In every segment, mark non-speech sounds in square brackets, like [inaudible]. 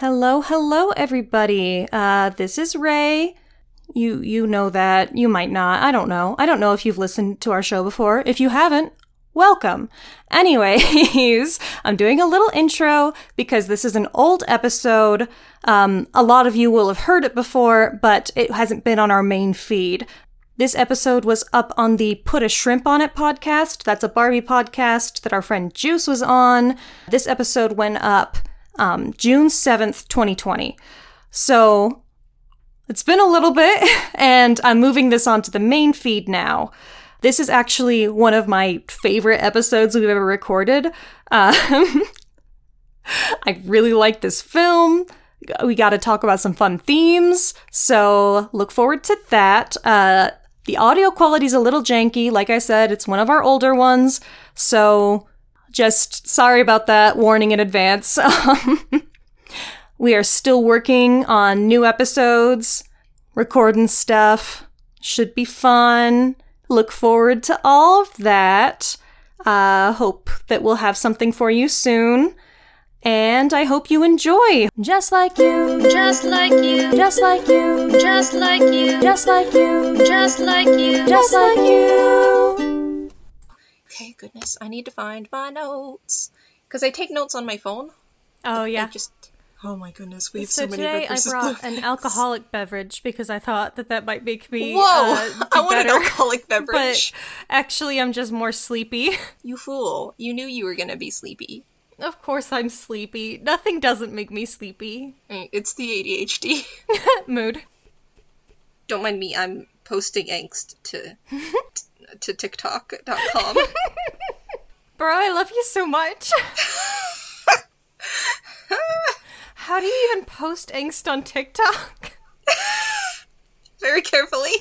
Hello, hello, everybody. Uh, this is Ray. You you know that. You might not. I don't know. I don't know if you've listened to our show before. If you haven't, welcome. Anyways, [laughs] I'm doing a little intro because this is an old episode. Um, a lot of you will have heard it before, but it hasn't been on our main feed. This episode was up on the Put a Shrimp on It podcast. That's a Barbie podcast that our friend Juice was on. This episode went up um, June 7th, 2020. So it's been a little bit, [laughs] and I'm moving this onto the main feed now. This is actually one of my favorite episodes we've ever recorded. Um, [laughs] I really like this film. We got to talk about some fun themes, so look forward to that. Uh, the audio quality is a little janky. Like I said, it's one of our older ones, so just sorry about that, warning in advance. [laughs] we are still working on new episodes, recording stuff. Should be fun. Look forward to all of that. Uh, hope that we'll have something for you soon. And I hope you enjoy. Just like you, Just like you, just like you, just like you, just like you, just like you, just like you. Okay, goodness, I need to find my notes because I take notes on my phone. Oh, I yeah. just. Oh my goodness, we have So so, many today I brought [laughs] an alcoholic beverage because I thought that that might make me Whoa! uh, [laughs] I want better. an alcoholic [laughs] beverage. But actually, I'm just more sleepy. You fool! You knew you were gonna be sleepy. of course, I'm sleepy. Nothing doesn't make me sleepy. Mm, It's the ADHD. Mood. Don't mind me. I'm posting angst to to TikTok.com. [laughs] Bro, I love you so much. [laughs] How do you even post angst on TikTok? [laughs] Very carefully.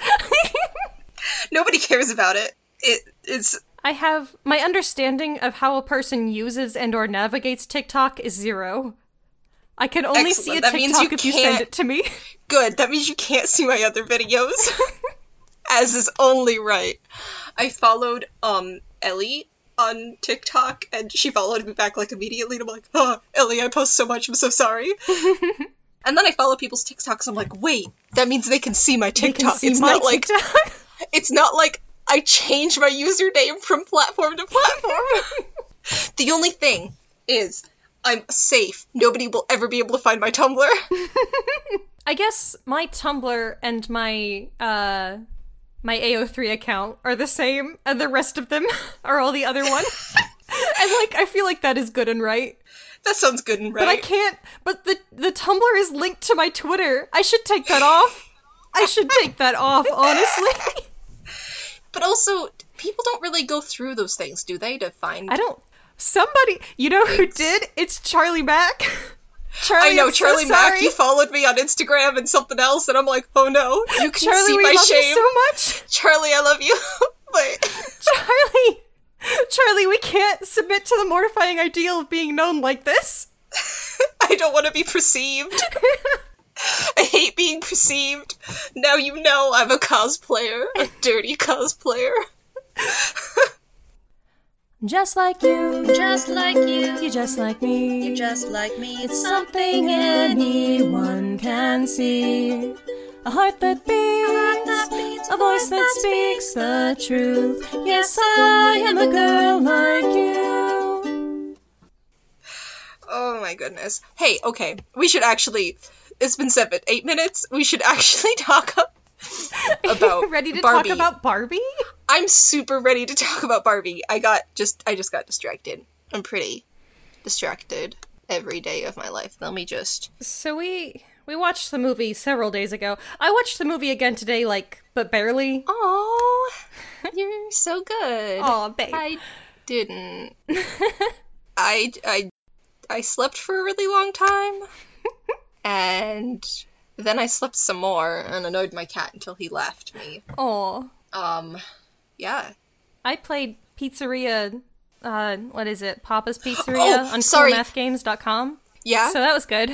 Nobody cares about it. It it's I have my understanding of how a person uses and or navigates TikTok is zero. I can only see a Excellent. That means TikTok you if you send it to me. good. That means you can't see my other videos. As is only right. I followed um Ellie on TikTok and she followed me back like immediately and I'm like, oh Ellie, I post so much, I'm so sorry. [laughs] and then I follow people's TikToks, I'm like, wait, that means they can see my TikTok. see it's my not like [laughs] it's not like I change my username from platform to platform. [laughs] the only thing is I'm safe. Nobody will ever be able to find my Tumblr. I guess my Tumblr and my uh my AO3 account are the same, and the rest of them [laughs] are all the other one. [laughs] and like, I feel like that is good and right, that sounds good and right. but I can't. But the the Tumblr is linked to my Twitter. I should take that off. I should take that off, honestly. [laughs] But also, people don't really go through those things, do they, to find? I don't. Somebody, you know who did? It's Charlie Mack. Charlie, I know I'm so Charlie Mack. sorry. You followed me on Instagram and something else, and I'm like, oh no, you can Charlie, see we my love shame. you so much. Charlie, I love you, [laughs] but Charlie, Charlie, we can't submit to the mortifying ideal of being known like this. [laughs] I don't want to be perceived. [laughs] I hate being perceived. Now you know I'm a cosplayer, a dirty cosplayer. Just like you, just like you, you just like me. you just like me. It's something anyone can see. A heart that beats, a voice that speaks the truth. Yes, I am a girl like you. Oh my goodness. Hey, okay, we should actually. It's been seven, eight minutes. We should [laughs] actually talk [laughs] about Ready to Barbie. talk about Barbie? I'm super ready to talk about Barbie. I got just I just got distracted. I'm pretty distracted every day of my life. Let me just So we we watched the movie several days ago. I watched the movie again today, like, but barely. Oh, you're so good. Aw, babe. I didn't. [laughs] I I I slept for a really long time. [laughs] and then I slept some more and annoyed my cat until he left me. Aw. Um yeah. I played Pizzeria. Uh, what is it? Papa's [gasps] Pizzeria Oh, on sorry. coolmathgames.com. Yeah. So that was good.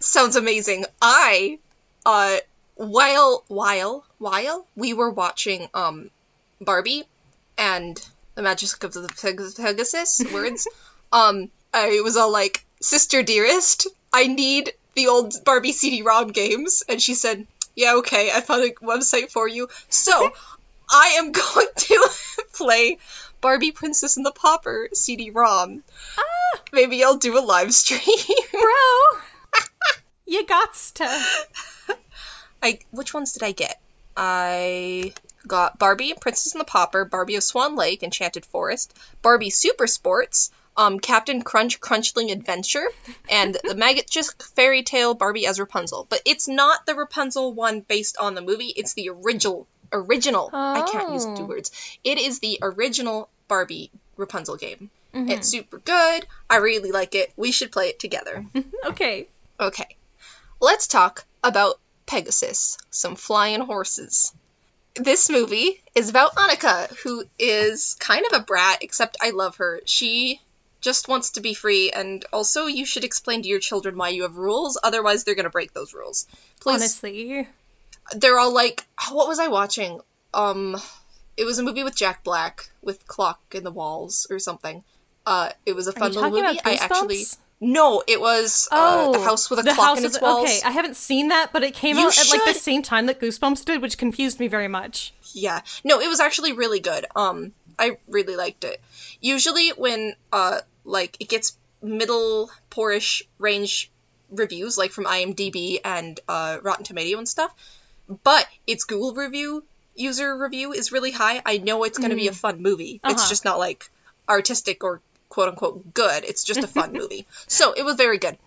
sounds amazing. I, uh, while while while we were watching um Barbie and the Magic of the Peg- Pegasus [laughs] words, um, I was all like, "Sister dearest, I need the old Barbie CD-ROM games, and she said, "Yeah, okay, I found a website for you." So, I am [laughs] going to play Barbie Princess and the Pauper CD-ROM. Ah, Maybe I'll do a live stream. [laughs] bro. you got to. [laughs] I which ones did I get? I got Barbie Princess and the Pauper, Barbie of Swan Lake, Enchanted Forest, Barbie Super Sports, um, Captain Crunch Crunchling Adventure, and the Magic Fairy Tale Barbie as Rapunzel. But it's not the Rapunzel one based on the movie. It's the original original. I can't use two words. It is the original Barbie Rapunzel game. Mhm. It's super good. I really like it. We should play it together. [laughs] Okay. Okay, let's talk about Pegasus, some flying horses. This movie is about Annika, who is kind of a brat, except I love her. She just wants to be free, and also you should explain to your children why you have rules, otherwise they're gonna break those rules. Please. Honestly. They're all like, what was I watching? Um, it was a movie with Jack Black with clock in the walls or something. Uh, it was a fun little movie. I actually no, it was uh, the house with a Oh, the clock house in with- walls. Okay, I haven't seen that, but it came You out at like the same time that Goosebumps did, which confused me very much. Yeah. No, it was actually really good. Um I really liked it. Usually when uh like it gets middle poorish range reviews like from IMDb and uh Rotten Tomato and stuff, but its Google review user review is really high. I know it's going to be a fun movie. It's Uh-huh. just not like artistic or quote unquote good. It's just a fun [laughs] movie. So, it was very good.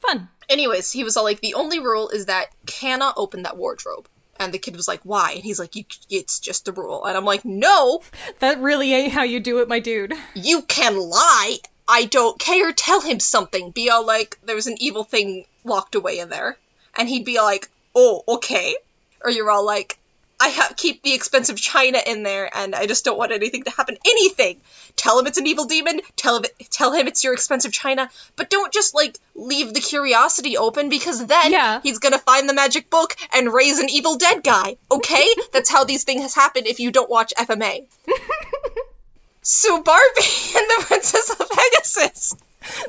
Fun. Anyways, he was all like, the only rule is that cannot open that wardrobe. And the kid was like, why? And he's like, it's just a rule. And I'm like, no, That really ain't how you do it, my dude. you can lie. I don't care. Tell him something. Be all like, there's an evil thing locked away in there. And he'd be like, oh, okay. Or you're all like, I ha- keep the expensive china in there, and I just don't want anything to happen. Anything. Tell him it's an evil demon. Tell him, tell him it's your expensive china. But don't just like leave the curiosity open because then Yeah. he's gonna find the magic book and raise an evil dead guy. Okay, [laughs] that's how these things happen if you don't watch FMA. [laughs] so Barbie [laughs] and the Princess of Pegasus.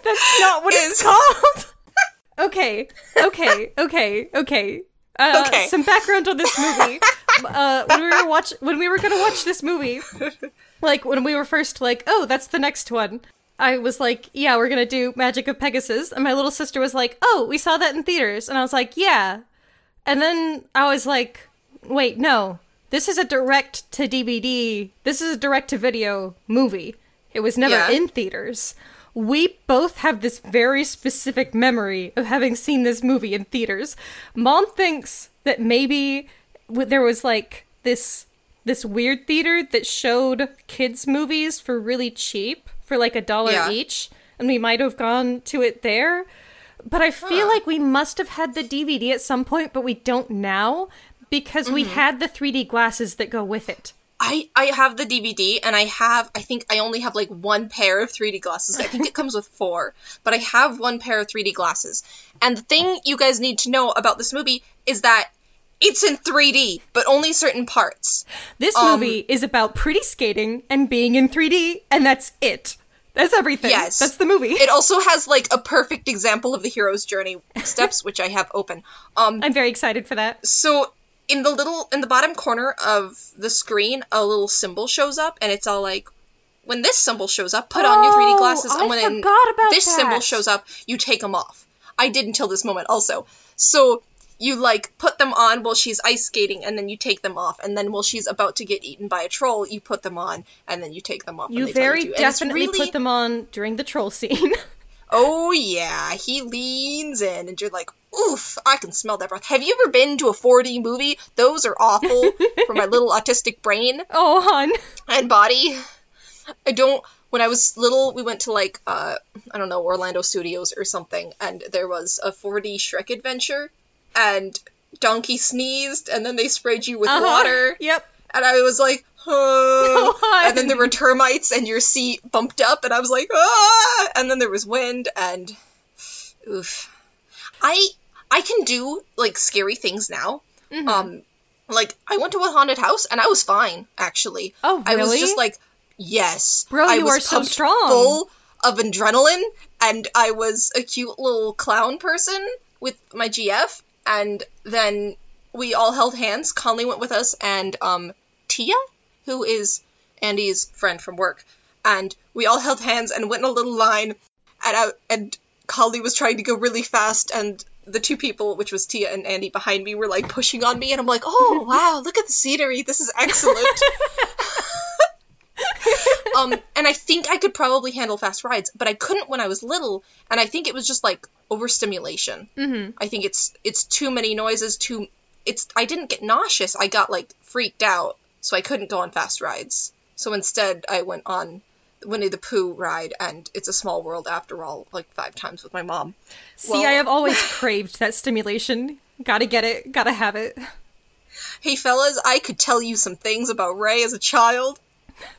That's not what it's called. okay, okay, okay, okay. Uh, Okay. Some background on this movie. [laughs] uh, when we were watch when we were gonna watch this movie, like when we were first like, oh, that's the next one. I was like, yeah, we're gonna do Magic of Pegasus, and my little sister was like, oh, we saw that in theaters, and I was like, yeah. And then I was like, wait, no, this is a direct to DVD. This is a direct to video movie. It was never Yeah. in theaters. We both have this very specific memory of having seen this movie in theaters. Mom thinks that maybe there was like this this weird theater that showed kids movies for really cheap for like a dollar Yeah. each and we might have gone to it there but I feel like we must have had the DVD at some point, but we don't now because we Mm-hmm. had the 3D glasses that go with it. I I have the DVD and I have I think I only have like one pair of 3D glasses. I think it comes with four, but I have one pair of 3D glasses. And the thing you guys need to know about this movie is that it's in 3D, but only certain parts. This Um, movie is about pretty skating and being in 3D, and that's it. That's everything. Yes. That's the movie. It also has like a perfect example of the hero's journey steps, which I have open. Um, [laughs] I'm very excited for that. so in the little in the bottom corner of the screen, a little symbol shows up, and it's all like, when this symbol shows up, put on your 3D Oh, glasses, I and when forgot about this symbol shows up, you take them off. I did until this moment also. So you like put them on while she's ice skating, and then you take them off, and then while she's about to get eaten by a troll, you put them on, and then you take them off. You very it's definitely really- put them on during the troll scene. [laughs] Oh yeah, he leans in, and you're like, "Oof, I can smell that breath." Have you ever been to a 4D movie? Those are awful for my little autistic brain [laughs] oh, hon. and body. I don't. When I was little, we went to like uh, I don't know Orlando Studios or something, and there was a 4D Shrek adventure, and Donkey sneezed, and then they sprayed you with Uh-huh. water, Yep. and I was like, hon. and then there were [laughs] termites, and your seat bumped up, and I was like, ah, and then there was wind, and oof, I I can do like scary things now. Mhm. Um, like I went to a haunted house, and I was fine actually. Oh, really? I was just like, yes, Bro, I you was are so strong. full of adrenaline, and I was a cute little clown person. with my GF, and then we all held hands. Conley went with us, and um, Tia, who is Andy's friend from work, and we all held hands and went in a little line, and I, and Conley was trying to go really fast, and the two people, which was Tia and Andy behind me, were like pushing on me, and I'm like, oh [laughs] wow, look at the scenery, this is excellent. [laughs] [laughs] um, and I think I could probably handle fast rides, but I couldn't when I was little, and I think it was just like overstimulation. Mm-hmm. I think it's it's too many noises, too. It's I didn't get nauseous. I got like freaked out, so I couldn't go on fast rides. So instead, I went on the Winnie the Pooh ride, and it's a small world after all, like five times with my mom. See, Well- I have always [laughs] craved that stimulation. Gotta get it. Gotta have it. Hey fellas, I could tell you some things about Ray as a child,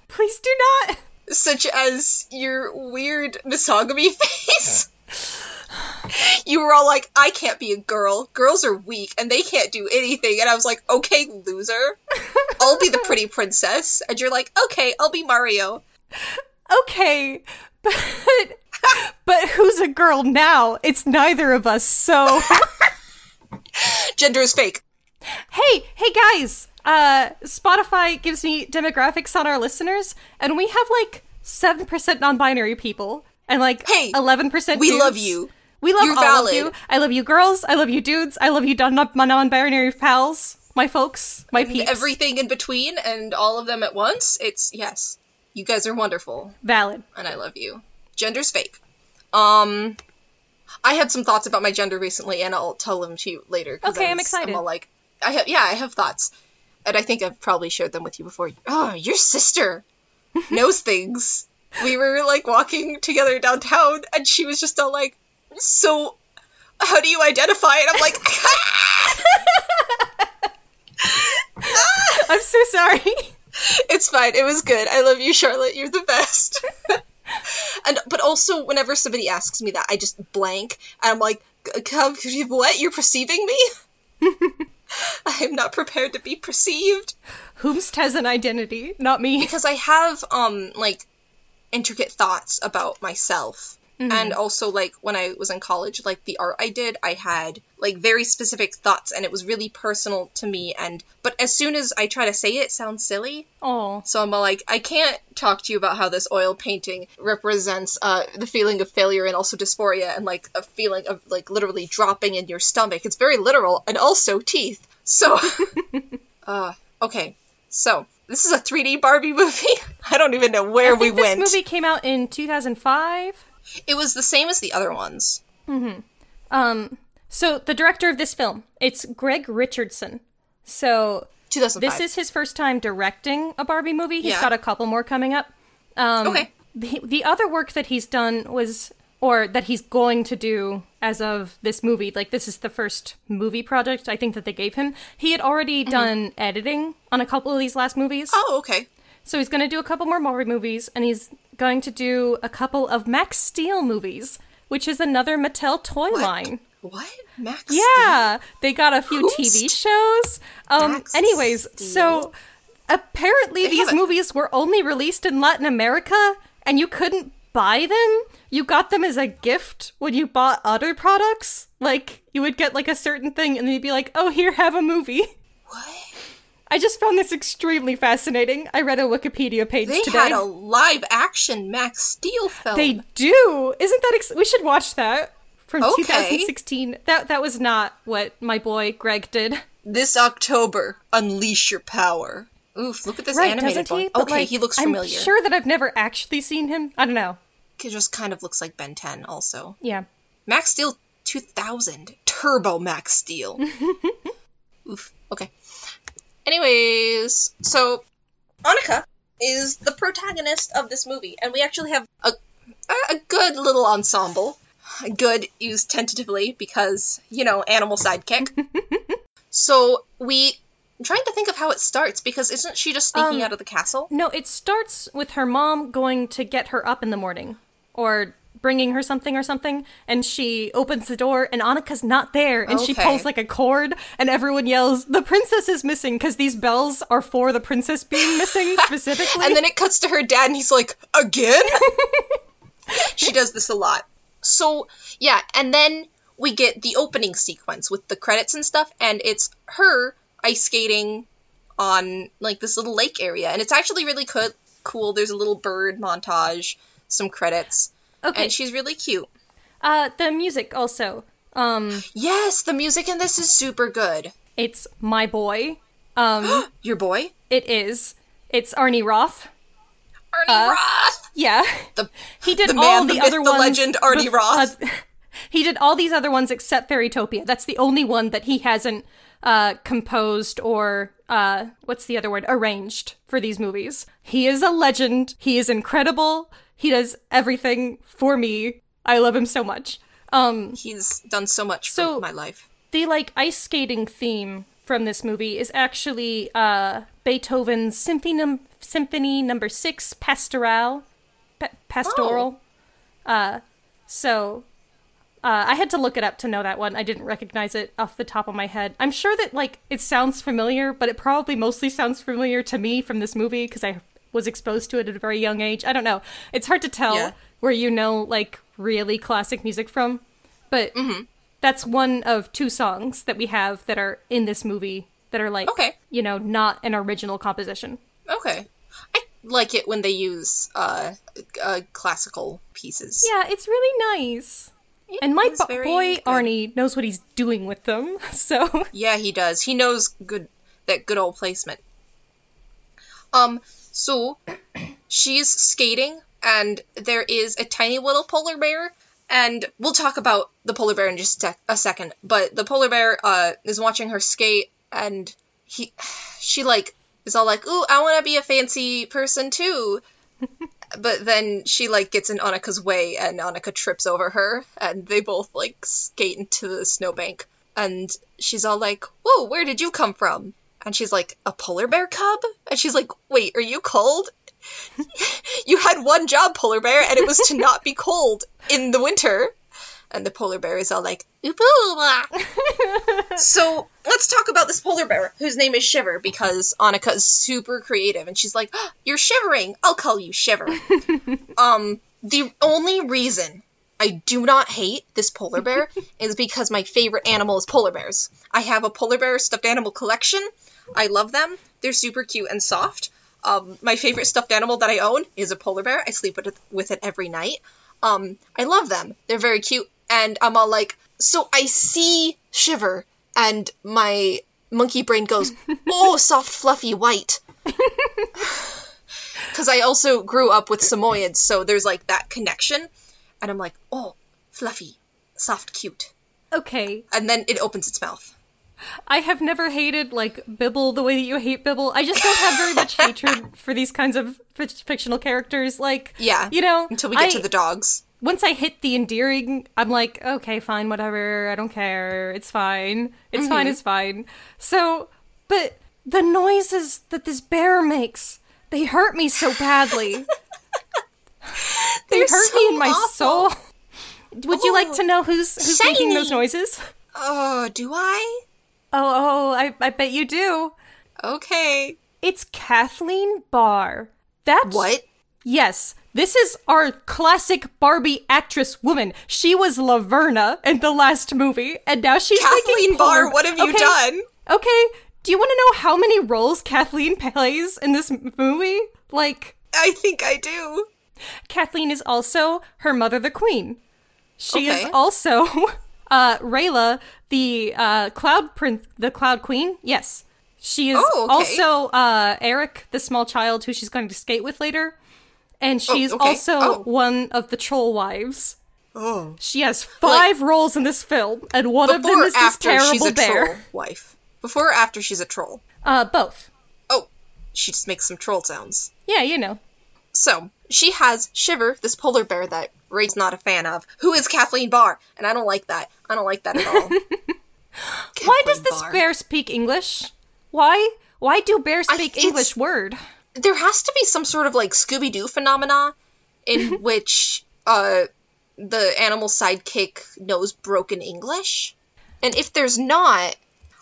Please do not. such as your weird misogamy [laughs] face. You were all like, I can't be a girl. Girls are weak and they can't do anything. And I was like, okay, loser. I'll be the pretty princess. And you're like, okay, I'll be Mario. Okay, but but who's a girl now? It's neither of us. So [laughs] Gender is fake. hey, hey guys. Uh, Spotify gives me demographics on our listeners, and we have like seven percent non-binary people, and like Hey, eleven percent. we love you. We love You're all valid. of you. I love you, girls. I love you, dudes. I love you, non- my non-binary pals, my folks, my And peeps. everything in between and all of them at once. It's, yes, you guys are wonderful. valid. and I love you. Gender's fake. Um, I had some thoughts about my gender recently, and I'll tell them to you later. Okay, I'm was- excited. all like, I have, yeah, I have thoughts, and I think I've probably shared them with you before. Oh, your sister [laughs] knows things. We were like walking together downtown, and she was just all like, "So, how do you identify?" it? I'm like, [laughs] [laughs] I'm so sorry. It's fine. It was good. I love you, Charlotte. You're the best. [laughs] and but also, whenever somebody asks me that, I just blank, and I'm like, "Come, what? You're perceiving me? I'm not prepared to be perceived Whomst has an identity, not me. because I have um like intricate thoughts about myself." And also, like, when I was in college, like, the art I did, I had, like, very specific thoughts, and it was really personal to me. And, but as soon as I try to say it, it sounds silly. Oh, So I'm like, I can't talk to you about how this oil painting represents uh, the feeling of failure and also dysphoria and like a feeling of like literally dropping in your stomach. It's very literal and also teeth. So, [laughs] uh, okay. So this is a 3D Barbie [laughs] movie. I don't even know where we this went. movie came out in 2005. It was the same as the other ones. Um, so the director of this film, it's Greg Richardson. So this is his first time directing a Barbie movie. He's Yeah. got a couple more coming up. Um, Okay. The, the other work that he's done was, or that he's going to do as of this movie, like this is the first movie project I think that they gave him. He had already done editing on a couple of these last movies. Oh, okay. So he's going to do a couple more Marvel movies, and he's going to do a couple of Max Steel movies, which is another Mattel toy line. What? Max? Yeah, they got a few TV shows. Um, Max anyways, Steel? so apparently these have a- movies were only released in Latin America, and you couldn't buy them. You got them as a gift when you bought other products. Like you would get like a certain thing, and then you'd be like, "Oh, here, have a movie." What? I just found this extremely fascinating. I read a Wikipedia page They today. had a live action Max Steel film. They do. Isn't that ex- we should watch that from Okay. 2016. That that was not what my boy Greg did. This October, unleash your power. Oof, look at this Right, animated doesn't he? one. Okay, like, he looks familiar. I'm sure that I've never actually seen him. I don't know. He just kind of looks like Ben 10 also. Yeah. Max Steel 2000. Turbo Max Steel. [laughs] Oof, okay. Anyways, so Annika is the protagonist of this movie, and we actually have a, a, good little ensemble. Good used tentatively because, you know, animal sidekick. [laughs] so we. I'm trying to think of how it starts because isn't she just sneaking Um, out of the castle? No, it starts with her mom going to get her up in the morning or bringing her something or something and she opens the door and Annika's not there and she pulls like a cord and everyone yells the princess is missing because these bells are for the princess being missing [laughs] specifically. And then it cuts to her dad, and he's like, "Again?" [laughs] she does this a lot. So yeah, and then we get the opening sequence with the credits and stuff, and it's her ice skating on like this little lake area, and it's actually really co- cool. There's a little bird montage, some credits, Okay. and she's really cute. Uh, the music also. Um, Yes, the music in this is super good. it's my boy. Um, [gasps] Your boy, it is. It's Arnie Roth. Arnie Roth. Yeah. The [laughs] He did the all man, the, the myth, other the ones. legend, Arnie bef- Roth. uh, [laughs] he did all these other ones except Fairytopia. That's the only one that he hasn't uh, composed or uh, what's the other word? Arranged for these movies. He is a legend. He is incredible. He does everything for me. I love him so much. Um, He's done so much So- for my life. the like ice skating theme from this movie is actually uh Beethoven's Symphony num- Symphony Number Six Pastoral, pa- Pastoral. Uh, so uh, I had to look it up to know that one. I didn't recognize it off the top of my head. I'm sure that like it sounds familiar, but it probably mostly sounds familiar to me from this movie because I was exposed to it at a very young age. I don't know. It's hard to tell Yeah. where you know like really classic music from, but that's one of two songs that we have that are in this movie that are like Okay. you know not an original composition. Okay, I like it when they use uh, uh classical pieces. Yeah, it's really nice. It And my bo- boy good. Arnie knows what he's doing with them. [laughs] So Yeah, he does. He knows good that good old placement. Um, so she's skating, and there is a tiny little polar bear, and we'll talk about the polar bear in just a, a second. But the polar bear uh is watching her skate, and he, she like is all like, "Ooh, I want to be a fancy person too." [laughs] but then she like gets in Annika's way, and Annika trips over her, and they both like skate into the snowbank. And she's all like, "Whoa, where did you come from?" And she's like, "A polar bear cub?" And she's like, "Wait, are you cold?" [laughs] you had one job, polar bear, and it was to not be cold in the winter. And the polar bear is all like, ooh. [laughs] So let's talk about this polar bear, whose name is Shiver, because Annika is super creative, and she's like, "Ah, "You're shivering. I'll call you Shiver." [laughs] um, the only reason I do not hate this polar bear [laughs] is because my favorite animal is polar bears. I have a polar bear stuffed animal collection. I love them. They're super cute and soft. Um, my favorite stuffed animal that I own is a polar bear. I sleep with it, with it every night. Um, I love them. They're very cute, and I'm all like, so I see Shiver, and my monkey brain goes, [laughs] oh, soft, fluffy, white. [laughs] [sighs] Because I also grew up with Samoyeds, so there's like that connection, and I'm like, oh, fluffy, soft, cute. okay, And then it opens its mouth. I have never hated like Bibble the way that you hate Bibble. I just don't have very much [laughs] hatred for these kinds of fic- fictional characters. Like, Yeah. you know, Until we get I- to the dogs. once I hit the endearing, I'm like, okay, fine, whatever. I don't care. It's fine. It's fine. Mm-hmm. It's fine. So, but the noises that this bear makes, they hurt me so badly. [laughs] [laughs] they They're hurt so me in my awful. soul. Would you like Oh, to know who's who's making those noises? Oh, do I? Oh, oh, I, I bet you do. Okay. It's Kathleen Barr. That's What? Yes, this is our classic Barbie actress woman. She was Laverna in the last movie, and now she's Kathleen Barr, what have you Okay, done? Okay, do you want to know how many roles Kathleen [laughs] plays in this movie? Like, I think I do. Kathleen is also her mother, the Queen. She Okay. is also [laughs] uh, Rayla, the uh, Cloud Prince, the Cloud Queen. Yes, she is Oh, okay. also uh, Eric, the small child who she's going to skate with later, and she's okay. also Oh. one of the troll wives. Oh. She has five roles in this film, and one of them is this terrible a bear. troll wife? Before or after she's a troll? Uh, both. Oh, she just makes some troll sounds. Yeah, you know. So, she has Shiver, this polar bear that Ray's not a fan of, who is Kathleen Barr, and I don't like that. I don't like that at all. [laughs] Why does this Barr. bear speak English? Why? Why do bears speak it's- English word? There has to be some sort of like Scooby Doo phenomena in [laughs] which uh the animal sidekick knows broken English. And if there's not,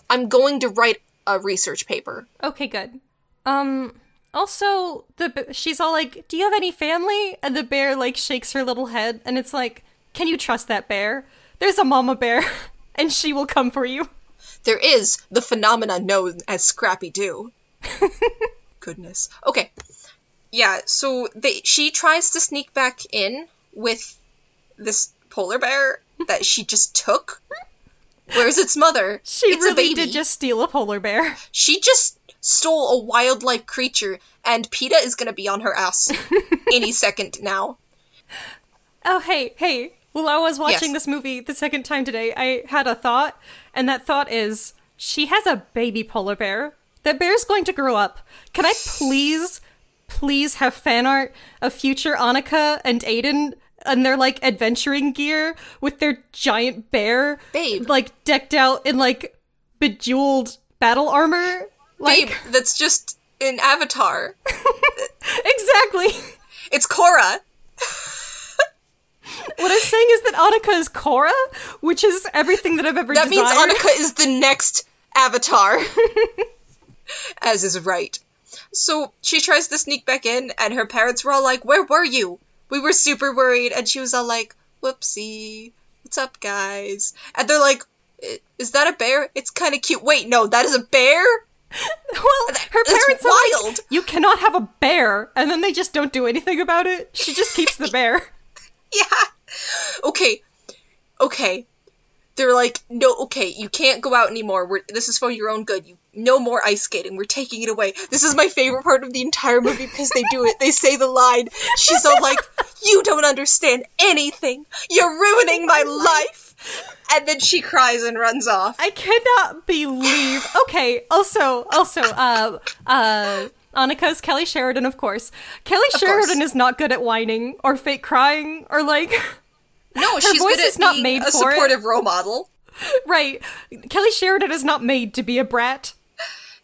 I'm going to write a research paper. Okay, good. Um. Also, the she's all like, "Do you have any family?" And the bear like shakes her little head, and it's like, "Can you trust that bear?" there's a mama bear, [laughs] and she will come for you. There is the phenomenon known as Scrappy Doo. [laughs] Goodness. Okay. Yeah, so they she tries to sneak back in with this polar bear that she just took. [laughs] Where's its mother? She it's a really did just steal a polar bear. [laughs] She just stole a wildlife creature, and PETA is gonna be on her ass [laughs] any second now. Oh, hey, hey. While I was watching Yes. this movie the second time today, I had a thought, and that thought is she has a baby polar bear. That bear's going to grow up. Can I please, please have fan art of future Annika and Aidan and their like adventuring gear with their giant bear, Babe. like decked out in like bejeweled battle armor? Like, Babe, that's just an avatar. [laughs] exactly. It's Korra. [laughs] What I'm saying is that Annika is Korra, which is everything that I've ever That means. Annika is the next avatar. [laughs] As is right. So she tries to sneak back in, and her parents were all like, Where were you? We were super worried. And she was all like, Whoopsie. What's up, guys? And they're like, "I- Is that a bear? It's kind of cute. Wait, no, that is a bear? [laughs] Well, her That's parents are like, wild. you cannot have a bear, and then they just don't do anything about it. She just keeps the bear. [laughs] Yeah. Okay. Okay. They're like, no, okay, you can't go out anymore. We're, this is for your own good. You no more ice skating. We're taking it away. This is my favorite part of the entire movie because they do it. They say the line. She's all like, "You don't understand anything. You're ruining my life." And then she cries and runs off. I cannot believe. Okay, also, also, uh, uh, Annika's Kelly Sheridan, of course. Kelly Of Sheridan course. is not good at whining or fake crying or like. No, she's voice is not made a for it. supportive role model. right. Kelly Sheridan is not made to be a brat.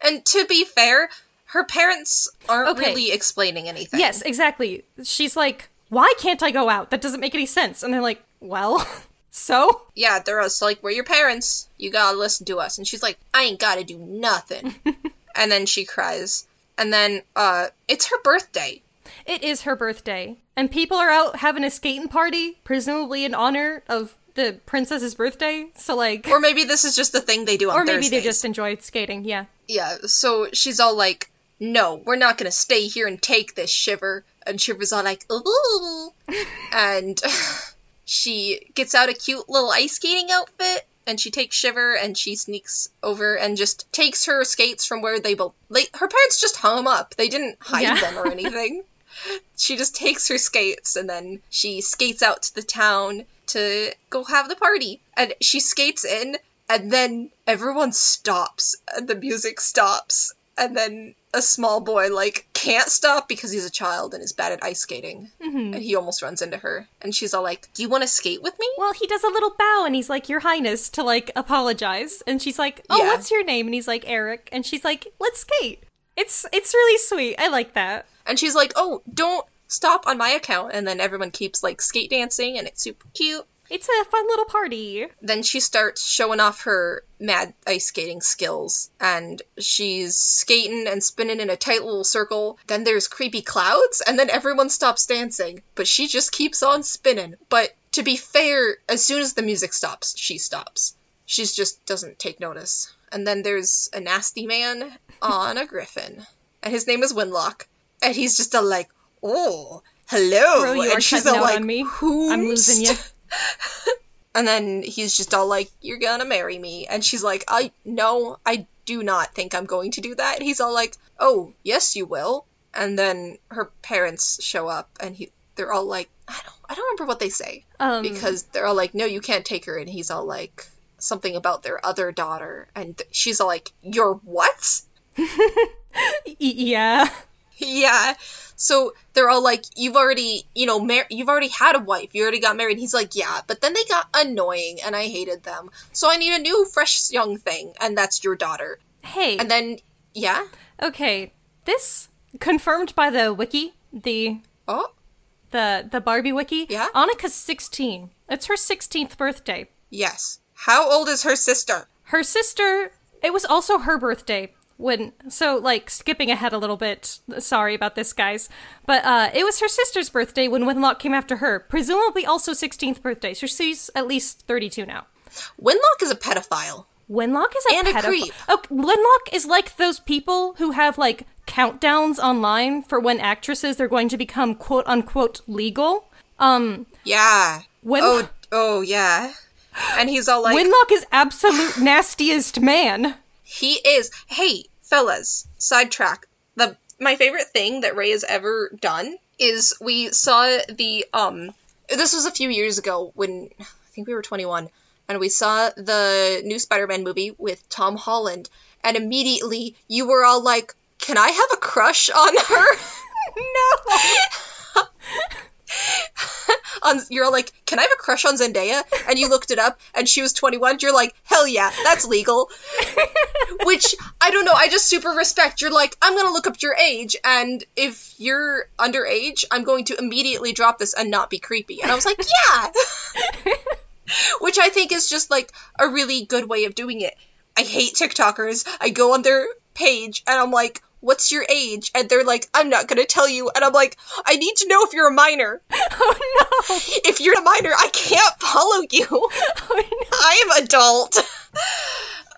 And to be fair, her parents aren't Okay. really explaining anything. Yes, exactly. She's like, why can't I go out? That doesn't make any sense. And they're like, well, [laughs] so? yeah, they're us like, we're your parents. You gotta listen to us. And she's like, I ain't gotta do nothing. [laughs] and then she cries. And then, uh, it's her birthday. It is her birthday, and people are out having a skating party, presumably in honor of the princess's birthday. So, like, Or maybe this is just the thing they do on or maybe they just enjoy skating. Yeah. Yeah, so she's all like, no, we're not gonna stay here and take this, Shiver. And Shiver's all like, ooh. [laughs] and [laughs] she gets out a cute little ice skating outfit. And she takes Shiver and she sneaks over and just takes her skates from where they both. Like, her parents just hung them up. They didn't hide Yeah. them or anything. [laughs] she just takes her skates and then she skates out to the town to go have the party. And she skates in, and then everyone stops, and the music stops, and then a small boy like can't stop because he's a child and is bad at ice skating, Mm-hmm. and he almost runs into her, and she's all like, "Do you want to skate with me?" Well, he does a little bow and he's like, Your Highness, to like apologize. And she's like, Oh, Yeah. what's your name? And he's like, Eric. And she's like, Let's skate. It's it's really sweet. I like that. And she's like, "Oh, don't stop on my account," and then everyone keeps like skate dancing, and it's super cute. It's a fun little party. then she starts showing off her mad ice skating skills and she's skating and spinning in a tight little circle. Then there's creepy clouds and then everyone stops dancing. But she just keeps on spinning. But to be fair as soon as the music stops she stops. She just doesn't take notice. And then there's a nasty man on a griffin. And his name is wenlock and he's just a like oh hello Bro, you and are she's all like on me. who's I'm losing you. [laughs] and then he's just all like, You're gonna marry me. And she's like, I no, I do not think I'm going to do that. And he's all like, Oh, yes, you will. And then her parents show up and he they're all like, I don't I don't remember what they say. Um, Because they're all like, No, you can't take her and he's all like something about their other daughter and th- she's all like, Your what? [laughs] yeah. Yeah. So they're all like, "You've already, you know, mar- you've already had a wife. You already got married." He's like, "Yeah," but then they got annoying, and I hated them. So I need a new, fresh, young thing, and that's your daughter. Hey. And then, yeah. Okay, this confirmed by the wiki, the Oh, the the Barbie wiki. Yeah? Annika's 16. It's her 16th birthday. yes. How old is her sister? Her sister, it was also her birthday. When so like skipping ahead a little bit. Sorry about this, guys, but uh, it was her sister's birthday when Wenlock came after her. Presumably also 16th birthday, so she's at least 32 now. Wenlock is a pedophile. Wenlock is a And a pedophile. creep. Oh, Wenlock is like those people who have like countdowns online for when actresses are going to become quote unquote legal. Um, Yeah. Win- oh, oh yeah. And he's all like, Wenlock is absolute nastiest man. He is. Hey, fellas, sidetrack. The my favorite thing that Ray has ever done is we saw the um. This was a few years ago when I think we were 21, and we saw the new Spider-Man movie with Tom Holland, and immediately you were all like, "Can I have a crush on her?" [laughs] No. [laughs] [laughs] on you're like, "Can I have a crush on Zendaya?" And you looked it up, and she was 21. You're like, "Hell yeah, that's legal." [laughs] Which I don't know. I just super respect. You're like, I'm gonna look up your age, and if you're underage, I'm going to immediately drop this and not be creepy. And I was like, yeah. [laughs] Which I think is just like a really good way of doing it. I hate TikTokers. I go on their page and I'm like, what's your age? And they're like, I'm not gonna tell you. And I'm like, I need to know if you're a minor. [laughs] Oh no. If you're a minor, I can't follow you. [laughs] Oh no. I am adult.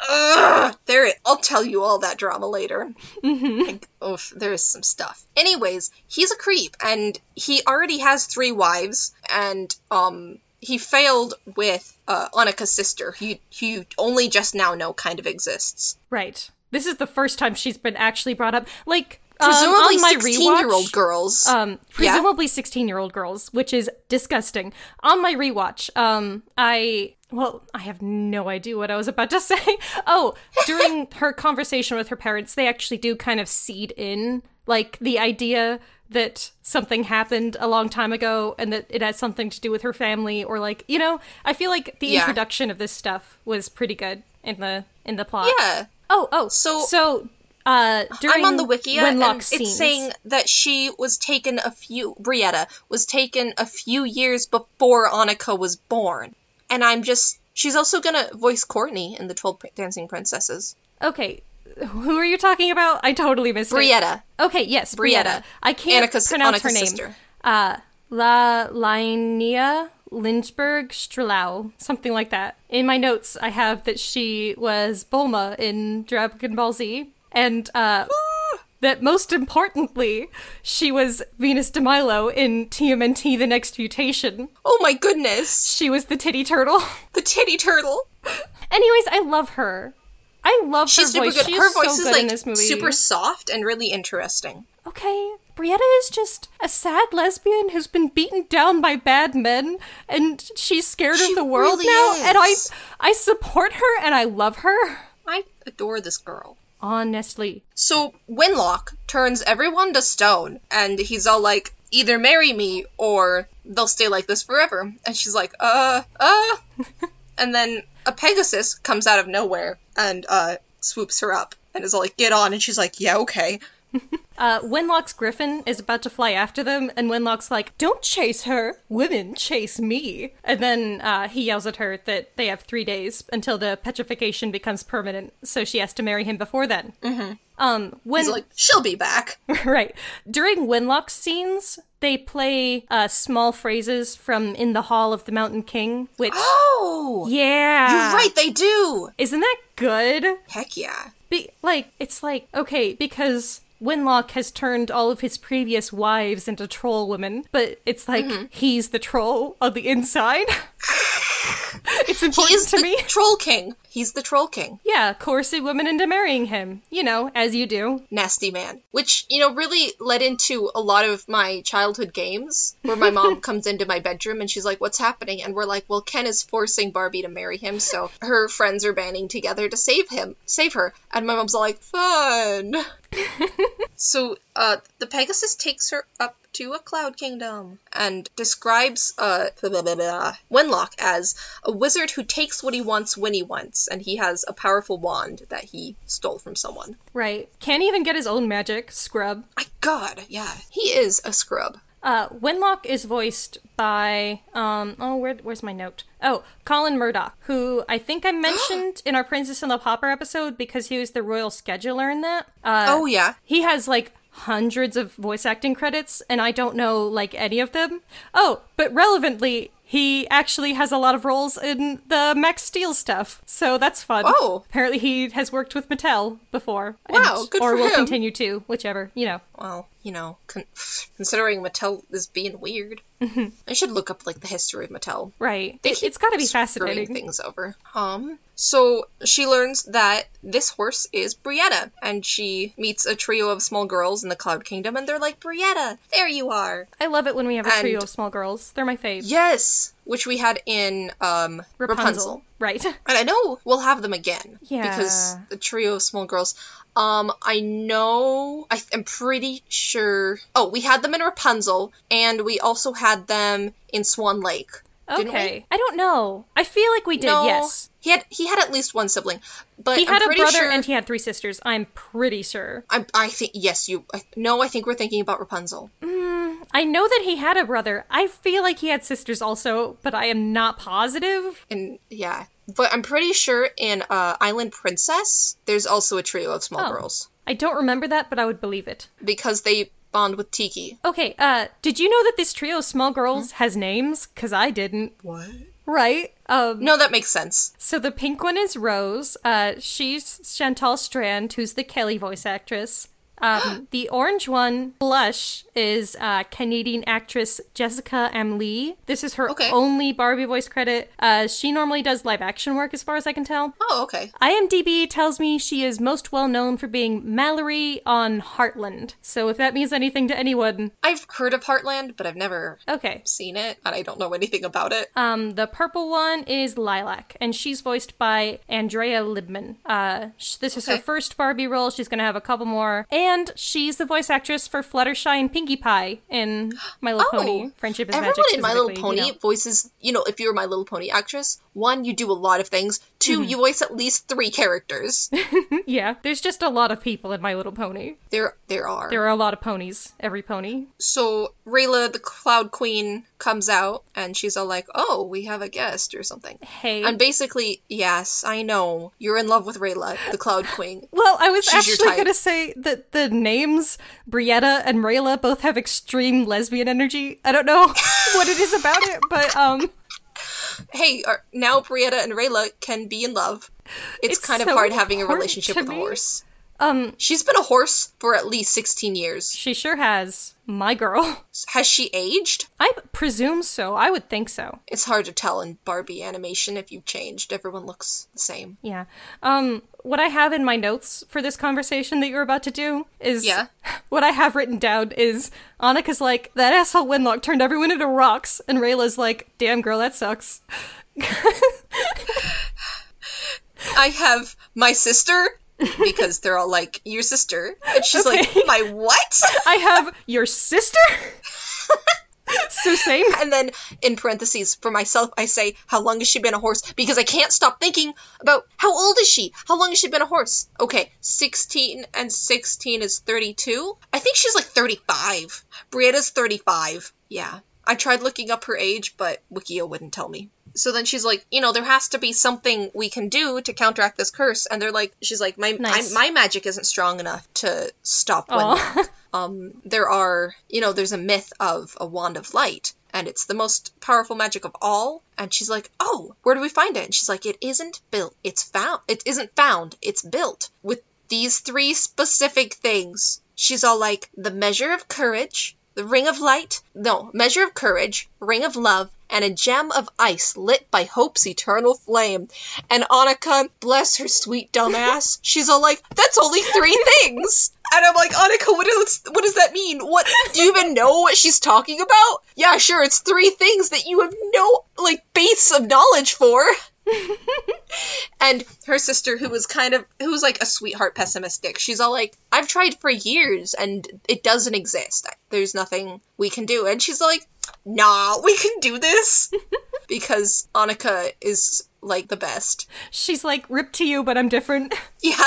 Ugh, there, I'll tell you all that drama later. Like, oof, there is some stuff. Anyways, he's a creep, and he already has three wives, and um, he failed with uh, Annika's sister, who you, who you only just now know kind of exists. Right. This is the first time she's been actually brought up. Like um, Presumably, my sixteen-year-old girls. Um, Yeah? presumably 16 year old girls, which is disgusting. On my rewatch, um, I, well, I have no idea what I was about to [laughs] say. Oh, during [laughs] her conversation with her parents, they actually do kind of seed in, like, the idea that something happened a long time ago and that it has something to do with her family or like you know i feel like the Yeah. introduction of this stuff was pretty good in the in the plot yeah. Oh oh So- so uh during I'm on the Wikia, and it's scenes, saying that she was taken a few. Brietta was taken a few years before Annika was born, and I'm just. She's also gonna voice Courtney in the Twelve Dancing Princesses. Okay, who are you talking about? I totally missed it. Brietta, Okay, yes, Brietta. Brietta. I can't Annika's- pronounce her name. sister. Uh, La Linnea Lynchburg Strelau, something like that. In my notes, I have that she was Bulma in Dragon Ball Z, and uh, that most importantly, she was Venus de Milo in TMNT: The Next Mutation. Oh my goodness, She was the titty turtle. [laughs] the titty turtle. Anyways, I love her. I love She's her super good. She Her voice so is like in this movie. super soft and really interesting. Okay, Brietta is just a sad lesbian who's been beaten down by bad men, and she's scared She of the world really now. And I. I support her, and I love her. I adore this girl. Honestly, So Wenlock turns everyone to stone, and he's all like, either marry me or they'll stay like this forever. And she's like, uh, uh. [laughs] and then a Pegasus comes out of nowhere and uh, swoops her up and is all like, get on. And she's like, yeah, okay. [laughs] uh, Wenlock's griffin is about to fly after them, and Wenlock's like, "Don't chase her. Women chase me." And then uh, he yells at her that they have three days until the petrification becomes permanent, so she has to marry him before then. Mm-hmm. Um, when He's like, she'll be back. [laughs] right. During Wenlock scenes, they play uh, small phrases from In the Hall of the Mountain King, which. Oh! yeah. You're right, they do! Isn't that good? Heck yeah. Be- like, it's like, okay, because Wenlock has turned all of his previous wives into troll women, but it's like Mm-hmm. he's the troll on the inside. [laughs] [laughs] it's important He's to the me. Troll King. He's the Troll King. Yeah, coercing women into marrying him. You know, as you do. nasty man which you know really led into a lot of my childhood games where my mom [laughs] comes into my bedroom and she's like what's happening and we're like well ken is forcing barbie to marry him so her friends are banding together to save him save her and my mom's all like fun [laughs] so uh the pegasus takes her up to a cloud kingdom and describes uh blah, blah, blah, wenlock as a wizard who takes what he wants when he wants and he has a powerful wand that he stole from someone Right. Can't even get his own magic, scrub. my god, yeah. He is a scrub. Uh, Wenlock is voiced by um oh where where's my note? Oh, Colin Murdock, who I think I [gasps] mentioned in our Princess and the Pauper episode because he was the royal scheduler in that. Uh, oh yeah. he has like hundreds of voice acting credits, and I don't know like any of them. Oh, but relevantly, he actually has a lot of roles in the Max Steel stuff, so that's fun. Oh. apparently he has worked with Mattel before. Wow, good or will him. continue to, whichever you know. Well, you know, con- [sighs] considering Mattel is being weird, I should look up like the history of Mattel. Right, They it, it's got to be fascinating. things over. Um, so she learns that this horse is Brietta, and she meets a trio of small girls in the Cloud Kingdom, and they're like, "Brietta, there you are." I love it when we have a trio of small girls. They're my fave. Yes, which we had in um Rapunzel. Right. [laughs] And I know we'll have them again. Yeah. Because the trio of small girls. Um, I know. I, I'm pretty sure. Oh, we had them in Rapunzel, and we also had them in Swan Lake. Okay. I don't know. I feel like we did, No, yes. He had he had at least one sibling, but He I'm had a brother sure, and he had three sisters. I'm pretty sure. I'm, I think yes, you. I, no, I think we're thinking about Rapunzel. I know that he had a brother. I feel like he had sisters also, but I am not positive. And yeah, but I'm pretty sure in uh, Island Princess, there's also a trio of small Oh. girls I don't remember that, but I would believe it. because they bond with Tiki. Okay, uh, did you know that this trio of small girls has names? Cause I didn't. What? Right? Um, No, that makes sense. so the pink one is Rose. Uh, she's Chantal Strand, who's the Kelly voice actress. Um, the orange one, Blush, is uh, Canadian actress Jessica Amlee. This is her Okay. only Barbie voice credit. Uh, she normally does live action work, as far as I can tell. Oh, okay. IMDb tells me she is most well known for being Mallory on Heartland. So if that means anything to anyone, I've heard of Heartland, but I've never okay. seen it, and I don't know anything about it. Um, the purple one is Lilac, and she's voiced by Andrea Libman. Uh, sh- this is her first Barbie role. She's gonna have a couple more, and she's the voice actress for Fluttershy and Pinkie Pie in My Little Pony. Friendship is Oh, Everyone magic. in My Little Pony you know. voices, you know, if you're a My Little Pony actress, one, you do a lot of things. 2 Mm-hmm. you voice at least three characters. [laughs] yeah, there's just a lot of people in My Little Pony. there, there are. There are a lot of ponies. Every pony. So Rayla, the Cloud Queen, comes out, and she's all like, "Oh, we have a guest or something." Hey. And basically, yes, I know you're in love with Rayla, the Cloud [laughs] Queen. Well, I was She's actually going to say that the names Brietta and Rayla both have extreme lesbian energy. I don't know [laughs] what it is about it, but um Hey, are, now Brietta and Rayla can be in love. It's, It's kind of hard having a relationship with a horse. Um She's been a horse for at least 16 years. she sure has my girl. [laughs] Has she aged? I presume so. I would think so. It's hard to tell in Barbie animation if you've changed. Everyone looks the same. Yeah. Um what I have in my notes for this conversation that you're about to do is Yeah. [laughs] what I have written down is Annika's like, that asshole Wenlock turned everyone into rocks, and Rayla's like, damn girl, that sucks. [laughs] I have my sister because they're all like, your sister. And she's Okay. like, my what? [laughs] I have your sister? [laughs] so same. And then in parentheses, for myself, I say, how long has she been a horse? Because I can't stop thinking about how old is she? How long has she been a horse? Okay, 16 and 16 is 32. I think she's like 35. Brietta's 35. Yeah. I tried looking up her age, but Wikia wouldn't tell me. So then she's like, you know, there has to be something we can do to counteract this curse. And they're like, she's like, my Nice. I, my magic isn't strong enough to stop. Wenlock. [laughs] um, there are, you know, there's a myth of a wand of light, and it's the most powerful magic of all. And she's like, oh, where do we find it? And she's like, it isn't built. It's found. It isn't found. It's built with these three specific things. She's all like, the measure of courage, the ring of light, no, measure of courage, ring of love, and a gem of ice lit by hope's eternal flame. And Annika, bless her sweet dumb ass, [laughs] she's all like, that's only three [laughs] things. And I'm like, Annika, what does what does that mean? What do you even know what she's talking about? Yeah, sure, it's three things that you have no like base of knowledge for. [laughs] and her sister, who was kind of who was like a sweetheart pessimistic, she's all like, I've tried for years and it doesn't exist. There's nothing we can do. And she's like, Nah, we can do this. [laughs] because Annika is like the best. She's like, rip to you, but I'm different. [laughs] Yeah.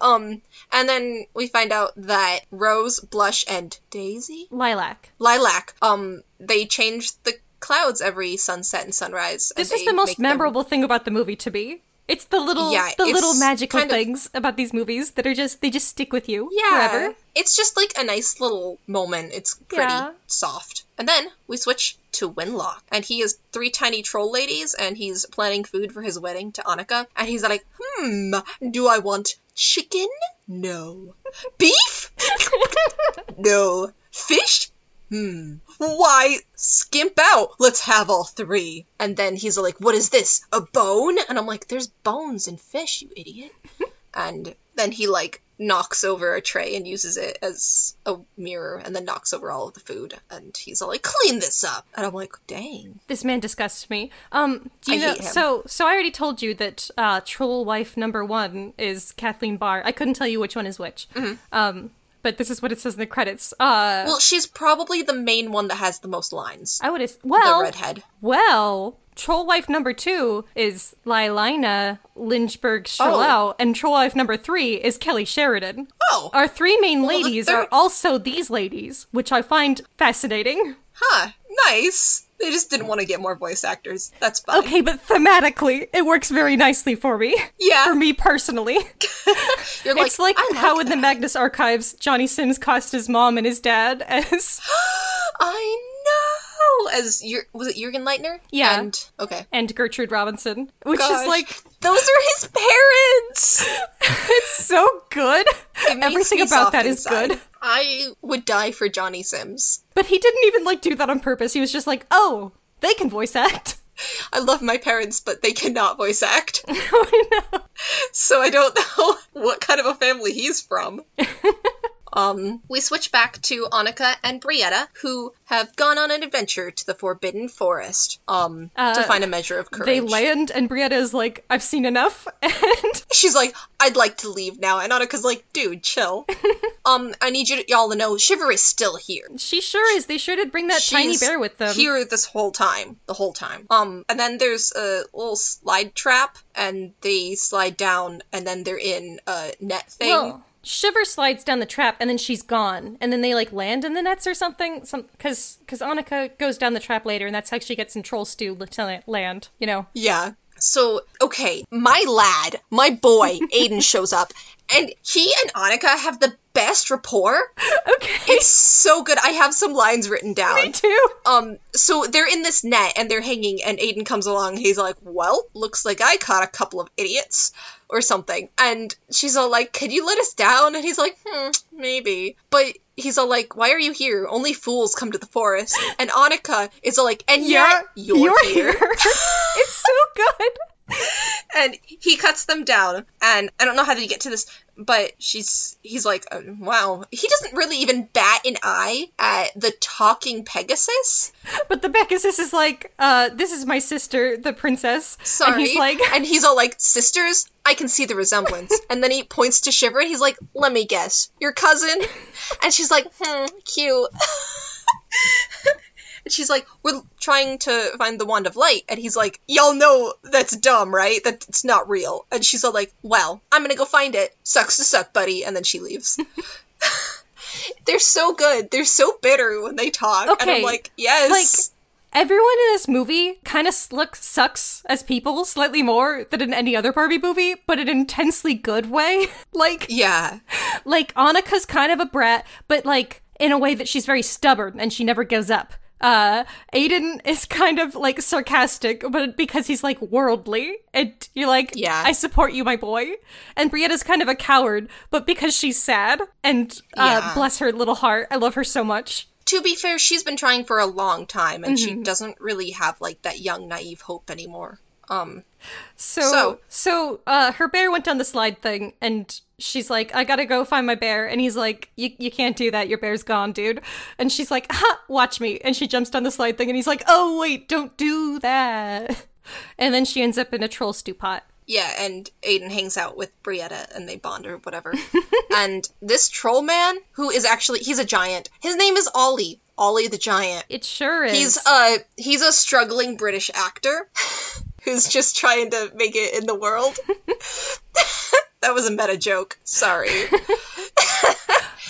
um, And then we find out that Rose, Blush, and Daisy, Lilac. Lilac, um, they change the clouds every sunset and sunrise. and This is the most them- memorable thing about the movie to me. It's the little Yeah, the little magical kind of- things about these movies that are just they just stick with you Yeah, forever. it's just like a nice little moment. It's pretty Yeah. soft. And then we switch to Wenlock, and he has three tiny troll ladies, and he's planning food for his wedding to Annika. And he's like, "Hmm, do I want chicken? No. Beef? [laughs] no. Fish? Hmm. Why skimp out? Let's have all three. And then he's like, What is this? A bone? And I'm like, There's bones in fish, you idiot. [laughs] and then he like knocks over a tray and uses it as a mirror and then knocks over all of the food and he's all like clean this up and i'm like dang This man disgusts me. Um, do you I know? So, so I already told you that uh, troll wife number one is Kathleen Barr. I couldn't tell you which one is which. Mm-hmm. Um, but this is what it says in the credits. Uh, well she's probably the main one that has the most lines I would have. Well, the redhead well, troll wife number two is Lilina Lynchburg Strellau, Oh. and troll wife number three is Kelly Sheridan. oh Our three main the ladies third- are also these ladies, which I find fascinating. huh nice they just didn't want to get more voice actors that's fine Okay, but thematically, it works very nicely for me. Yeah. For me personally. [laughs] you're like it's like, I how like in the. Magnus Archives, Jonny Sims cast his mom and his dad as [gasps] i know as your was it jürgen leitner Yeah. and okay and Gertrude Robinson, which Gosh, is like those are his parents [laughs] it's so good. It Everything about that is inside. good. I would die for Jonny Sims. But he didn't even like do that on purpose. He was just like, "Oh, they can voice act." I love my parents, but they cannot voice act. [laughs] I know. So I don't [laughs] know what kind of a family he's from. Um, we switch back to Annika and Brietta, who have gone on an adventure to the Forbidden Forest, um, to Uh, find a measure of courage. They land, and Brietta is like, "I've seen enough," [laughs] and She's like, I'd like to leave now, and Annika's like, dude, chill. [laughs] um, I need you to, y'all to know, Shiver is still here. she sure is. They sure did bring that tiny bear with them. Here this whole time, the whole time. Um, and then there's a little slide trap, and they slide down, and then they're in a net thing. Shiver slides down the trap and then she's gone. And then they like land in the nets or something. Some because because Annika goes down the trap later, and that's how she gets in Troll Stew to land. You know. yeah. So okay, my lad, my boy, [laughs] Aidan shows up, and he and Annika have the best rapport. Okay. It's so good. I have some lines written down. Me too. Um, so they're in this net and they're hanging, and Aidan comes along. He's like, "Well, looks like I caught a couple of idiots or something." And she's all like, "Could you let us down?" And he's like, "Hmm, maybe." But he's all like, "Why are you here? Only fools come to the forest." And Annika is all like, "And yet you're, [laughs] here." it's so good. [laughs] [laughs] and he cuts them down. And i don't know how they get to this but she's he's like uh, wow. He doesn't really even bat an eye at the talking pegasus. But the Pegasus is like, uh, this is my sister, the princess. sorry And he's like, and he's all like sisters i can see the resemblance. [laughs] And then he points to shiver and he's like let me guess. Your cousin? [laughs] And she's like hmm cute And she's like, we're trying to find the wand of light. And he's like, y'all know that's dumb, right? That it's not real. And she's all like, well, I'm gonna go find it. Sucks to suck, buddy. And then she leaves. [laughs] They're so good. They're so bitter when they talk. And Okay, I'm like, yes. Like- Everyone in this movie kind of look sucks as people slightly more than in any other Barbie movie, but in an intensely good way. [laughs] like, yeah. like Annika's kind of a brat, but like in a way that she's very stubborn and she never gives up. Uh, Aidan is kind of like sarcastic, but because he's like worldly, and you're like, Yeah. I support you, my boy. And Brietta's kind of a coward, but because she's sad, and uh, Yeah. bless her little heart, I love her so much. To be fair, she's been trying for a long time and Mm-hmm. she doesn't really have like that young naive hope anymore. Um So, So- so, uh, her bear went down the slide thing, and she's like, "I gotta go find my bear," and he's like, "You, you can't do that. Your bear's gone, dude." And she's like, "Ha, watch me!" And she jumps down the slide thing, and he's like, "Oh wait, don't do that." [laughs] And then she ends up in a troll stew pot. Yeah, and Aidan hangs out with Brietta and they bond or whatever. [laughs] and this troll man, who is actually he's a giant. His name is Ollie. Ollie the giant. It sure is. He's uh he's a struggling British actor [laughs] who's just trying to make it in the world. That was a meta joke. Sorry. [laughs]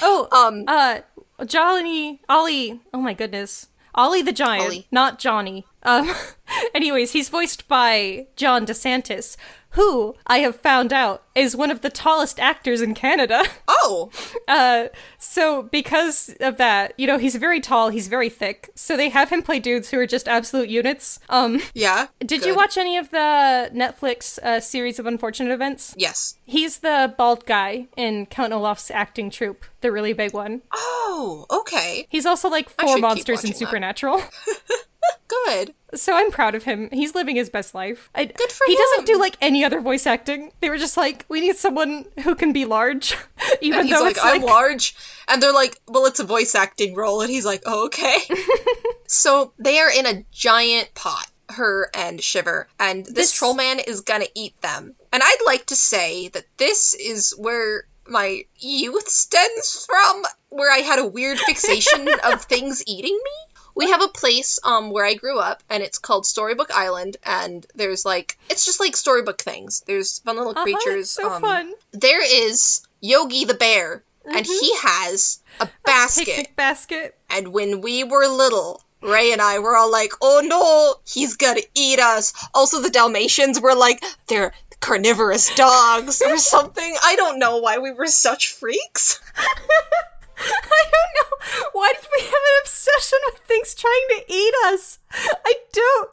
Oh, Um, uh, Johnny, Ollie. Oh my goodness, Ollie the Giant, Ollie. not Johnny. Um, [laughs] anyways, he's voiced by John DeSantis, who I have found out is one of the tallest actors in Canada. [laughs] oh, Uh, so because of that, you know, he's very tall, he's very thick. So they have him play dudes who are just absolute units. Um, yeah. did you watch any of the Netflix uh, series of unfortunate events? Yes. He's the bald guy in Count Olaf's acting troupe, the really big one. Oh, okay. He's also like four monsters in. Supernatural. [laughs] Good. so I'm proud of him. He's living his best life. I, Good for he doesn't do like any other voice acting. They were just like, we need someone who can be large, [laughs] even though like, I'm like large. And they're like, well, it's a voice acting role. And he's like, oh, okay. [laughs] so they are in a giant pot, her and Shiver. And this, This- troll man is gonna eat them. And I'd like to say that this is where my youth stems from, where I had a weird fixation [laughs] of things eating me. We have a place um where I grew up and it's called Storybook Island and there's like it's just like storybook things. There's fun little Uh-huh, creatures. it's so um, fun. there is Yogi the bear, and he has a basket. Picnic basket. And when we were little, Ray and I were all like, "Oh no, he's gonna eat us." Also, the Dalmatians were like, "They're carnivorous dogs" or [laughs] something. I don't know why we were such freaks. [laughs] [laughs] I don't know. Why did we have an obsession with things trying to eat us? I don't.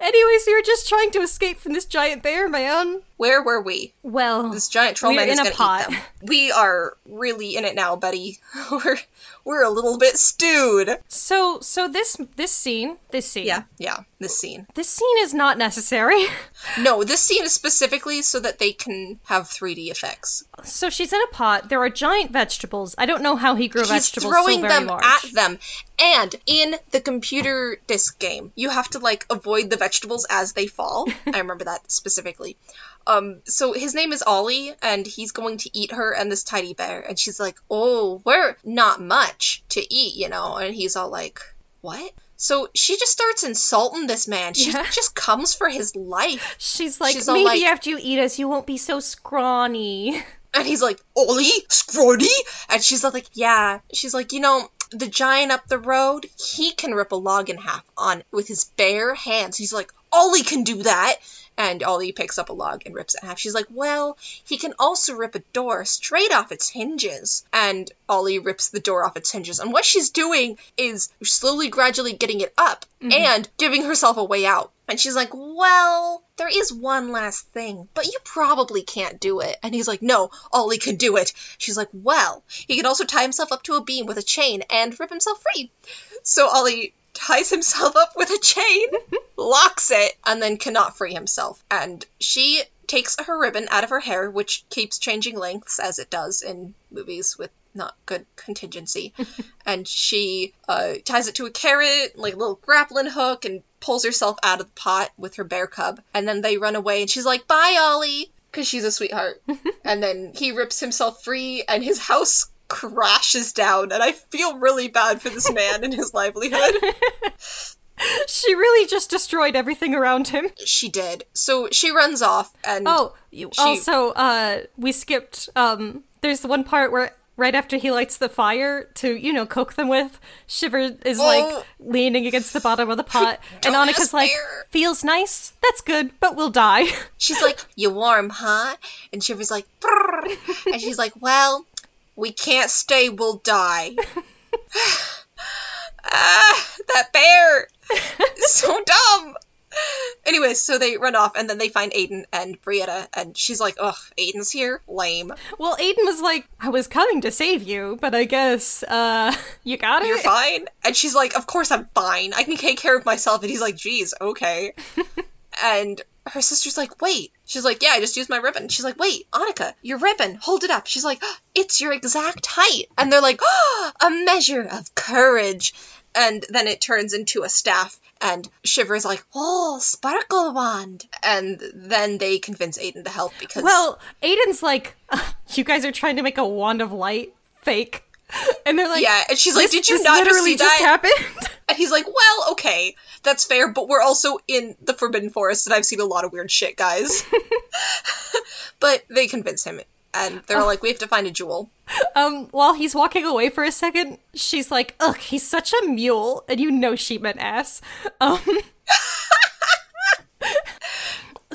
Anyways, we were just trying to escape from this giant bear, man. Where were we? Well, This giant troll We're man is in a pot. eat them. We are really in it now, buddy. [laughs] We're we're a little bit stewed. so so this this scene, this scene, Yeah, yeah. This scene. this scene is not necessary. [laughs] No, this scene is specifically so that they can have 3D effects. So she's in a pot. There are giant vegetables. I don't know how he grew He's vegetables throwing so very them large. at them. And in the computer disc game, you have to like avoid the vegetables as they fall. [laughs] I remember that specifically. Um, so his name is Ollie, and he's going to eat her and this teddy bear. And she's like, "Oh, we're not much to eat, you know." And he's all like, "What?" So she just starts insulting this man. She Yeah. just comes for his life. She's like, She's maybe like- after you eat us, you won't be so scrawny. And he's like, Ollie? scrawny? And she's like, yeah. She's like, you know, the giant up the road, he can rip a log in half on with his bare hands. He's like, Ollie can do that. And Ollie picks up a log and rips it in half. She's like, well, he can also rip a door straight off its hinges. And Ollie rips the door off its hinges. And what she's doing is slowly, gradually getting it up mm-hmm. and giving herself a way out. And she's like, well, there is one last thing, but you probably can't do it. And he's like, no, Ollie can do it. She's like, well, he can also tie himself up to a beam with a chain and rip himself free. So Ollie ties himself up with a chain, [laughs] locks it, and then cannot free himself. And she takes her ribbon out of her hair, which keeps changing lengths as it does in movies with not good contingency. [laughs] and she uh, ties it to a carrot, like a little grappling hook, and pulls herself out of the pot with her bear cub. And then they run away, and she's like, "Bye, Ollie," because she's a sweetheart. [laughs] and then he rips himself free, and his house crashes down. And I feel really bad for this man and his livelihood. [laughs] she really just destroyed everything around him. she did. So she runs off, and Oh, you, She- also, uh, we skipped. Um, there's the one part where right after he lights the fire to, you know, cook them with, Shiver is Oh. like leaning against the bottom of the pot, [laughs] and Annika's like, "Feels nice. That's good, but we'll die." she's like, "You warm, huh?" And Shiver's like, "Brrr." and she's like, "Well, we can't stay. We'll die." [sighs] ah, that bear so [laughs] dumb. Anyways, so they run off, and then they find Aidan and Brietta, and she's like, "Ugh, Aidan's here, lame. well, Aidan was like, "I was coming to save you, but I guess, uh, [laughs] you got it." You're fine." And she's like, "Of course I'm fine. I can take care of myself." And he's like, "Geez, okay." [laughs] and her sister's like, "Wait." She's like, "Yeah, I just used my ribbon." She's like, "Wait, Annika, your ribbon. Hold it up." She's like, "It's your exact height." And they're like, oh, "A measure of courage." And then it turns into a staff. And Shiver's like, "Oh, sparkle wand!" And then they convince Aidan to help because Well, Aidan's like, "You guys are trying to make a wand of light fake," [laughs] and they're like, yeah, and she's like, "Did you not just literally see just that?" happened?" [laughs] And he's like, well, okay, that's fair, but we're also in the Forbidden Forest, and I've seen a lot of weird shit, guys. [laughs] but they convince him, and they're like, "We have to find a jewel." Um, while he's walking away for a second, she's like, "Ugh, he's such a mule," and you know she meant ass. Um.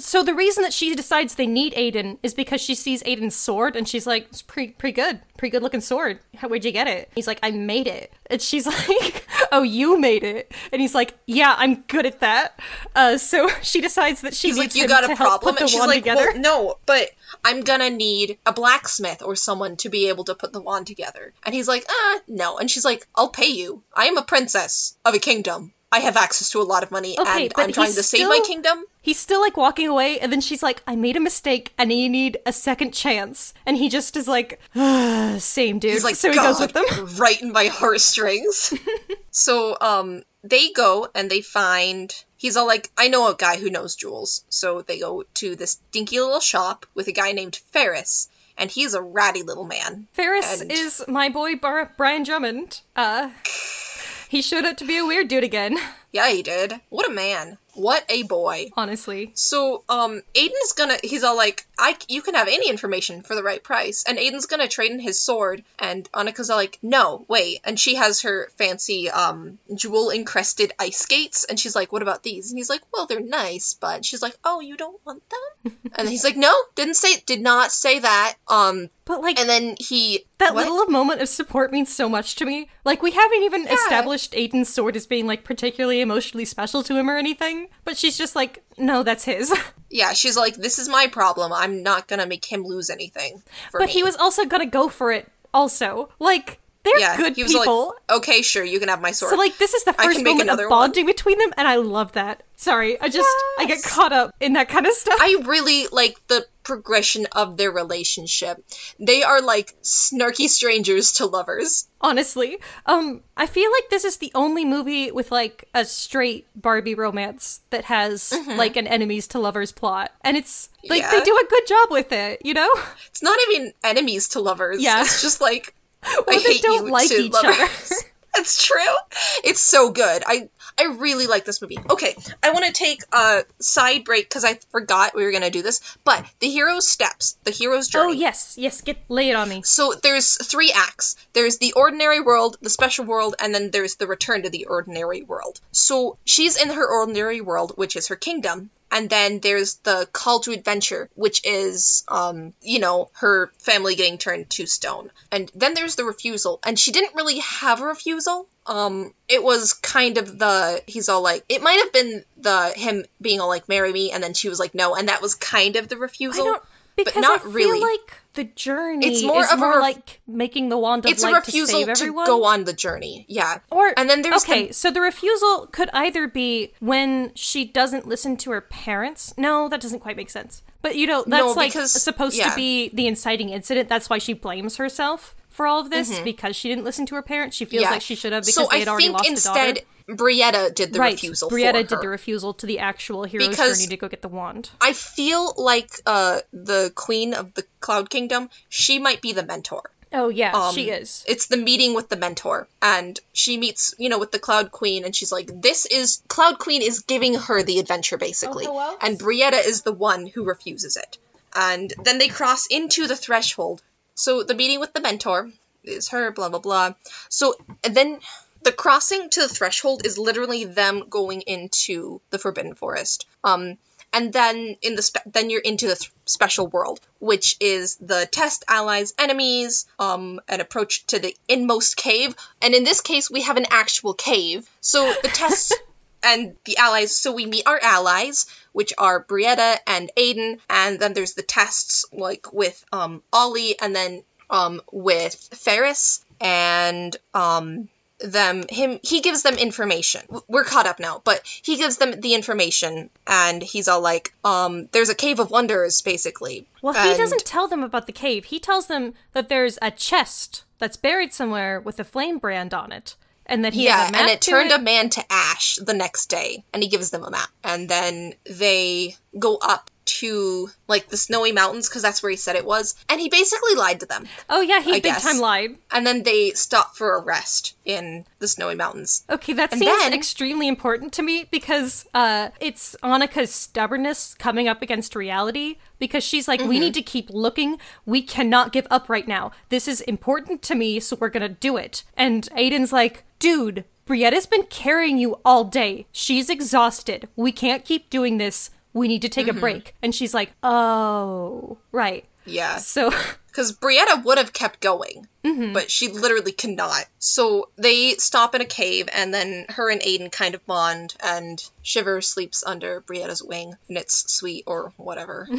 So the reason that she decides they need Aidan is because she sees Aidan's sword and she's like, it's pretty pretty good. Pretty good looking sword. How where'd you get it? He's like, I made it. And she's [laughs] like, Oh, you made it. And he's like, Yeah, I'm good at that. Uh so [laughs] she decides that she He's needs like, "You got a problem?" And she's like, together. "Well, no, but I'm gonna need a blacksmith or someone to be able to put the wand together." And he's like, "Ah, no." And she's like, "I'll pay you. I am a princess of a kingdom. I have access to a lot of money, Okay, and I'm trying to save my kingdom." He's still like walking away, and then she's like, I made a mistake and you need a second chance. And he just is like, "Ah, Same dude. He's like, so he goes with them. [laughs] right in my heartstrings. [laughs] so, um, they go and they find. He's all like, I know a guy who knows jewels. So they go to this dinky little shop with a guy named Ferris, and he's a ratty little man. Ferris And- is my boy Bar- Brian Drummond. Uh, [laughs] he showed up to be a weird dude again, Yeah, he did. What a man. What a boy. honestly. So, um, Aidan's gonna, he's all like, I, you can have any information for the right price. And Aidan's gonna trade in his sword. And Annika's all like, no, wait. And she has her fancy, um, jewel encrusted ice skates. And she's like, what about these? And he's like, well, they're nice, but she's like, oh, you don't want them? [laughs] and he's like, no, didn't say, did not say that. Um, But like and then he, that what? little moment of support means so much to me. Like we haven't even established Aidan's sword as being like particularly emotionally special to him or anything. But she's just like, no, that's his. [laughs] yeah, she's like, this is my problem. I'm not gonna make him lose anything. But me. he was also gonna go for it. Also, like they're yeah, good he was people. like, okay, sure, you can have my sword. So like this is the first moment of one. bonding between them, and I love that. Sorry, I just I get caught up in that kind of stuff. I really like the progression of their relationship. They are like snarky strangers to lovers. honestly, um, I feel like this is the only movie with like a straight Barbie romance that has like an enemies to lovers plot, and it's like they Mm-hmm. Do a good job with it. You know, It's not even enemies to lovers. Yeah. It's just like Or I they hate don't you like each lovers. other. [laughs] [laughs] It's true. It's so good. I I really like this movie. Okay, I want to take a side break because I forgot we were gonna do this. But the hero's steps, the hero's oh, journey. oh yes, yes, get lay it on me. So there's three acts. There's the ordinary world, the special world, and then there's the return to the ordinary world. So she's in her ordinary world, which is her kingdom. And then there's the call to adventure, which is, um, you know, her family getting turned to stone. And then there's the refusal. And she didn't really have a refusal. Um, it was kind of the, he's all like, it might have been the, him being all like, marry me, and then she was like, no, and that was kind of the I refusal. don't because not I feel really. like the journey It's more is of a more ref- like making the wand of it's a light to refusal save to go on the journey. Yeah. Or and then there's the- okay, so the refusal could either be when she doesn't listen to her parents. No, that doesn't quite make sense. But you know, that's No, like supposed yeah. to be the inciting incident. That's why she blames herself for all of this because she didn't listen to her parents. She feels Mm-hmm. Yeah. like she should have because so they I had already think lost instead a daughter. Brietta did the refusal. right, refusal Brietta did the refusal to the actual hero's Because- journey to go get the wand. I feel like uh the queen of the Cloud Kingdom, she might be the mentor. Oh yeah, Um, she is. It's the meeting with the mentor, and she meets, you know, with the Cloud Queen, and she's like, "This is Cloud Queen is giving her the adventure, basically." Oh, and Brietta is the one who refuses it. And then they cross into the threshold. So the meeting with the mentor is her, blah blah blah. So and then the crossing to the threshold is literally them going into the Forbidden Forest. Um, and then in the spe- then you're into the th- special world, which is the test allies, enemies, um, an approach to the inmost cave. And in this case, we have an actual cave. So the tests [laughs] and the allies. So we meet our allies, which are Brietta and Aidan, and then there's the tests like with um Ollie, and then um with Ferris and um them him he gives them information we're caught up now but he gives them the information and he's all like um there's a cave of wonders basically Well, he doesn't tell them about the cave. He tells them that there's a chest that's buried somewhere with a flame brand on it, and that he yeah has a map and it turned it. a man to ash the next day and he gives them a map and then they go up to like the snowy mountains because that's where he said it was, and he basically lied to them. Oh yeah, he I big guess. time lied. And then they stop for a rest in the snowy mountains. Okay, that And seems then- extremely important to me because uh, it's Annika's stubbornness coming up against reality. Because she's like, Mm-hmm. we need to keep looking. We cannot give up right now. This is important to me, so we're gonna do it. And Aidan's like, dude, Brietta's been carrying you all day. She's exhausted. We can't keep doing this. We need to take Mm-hmm. a break. And she's like, oh, right. Yeah. So, [laughs] Because Brietta would have kept going, but she literally cannot. So they stop in a cave, and then her and Aidan kind of bond, and Shiver sleeps under Brietta's wing, and it's sweet or whatever.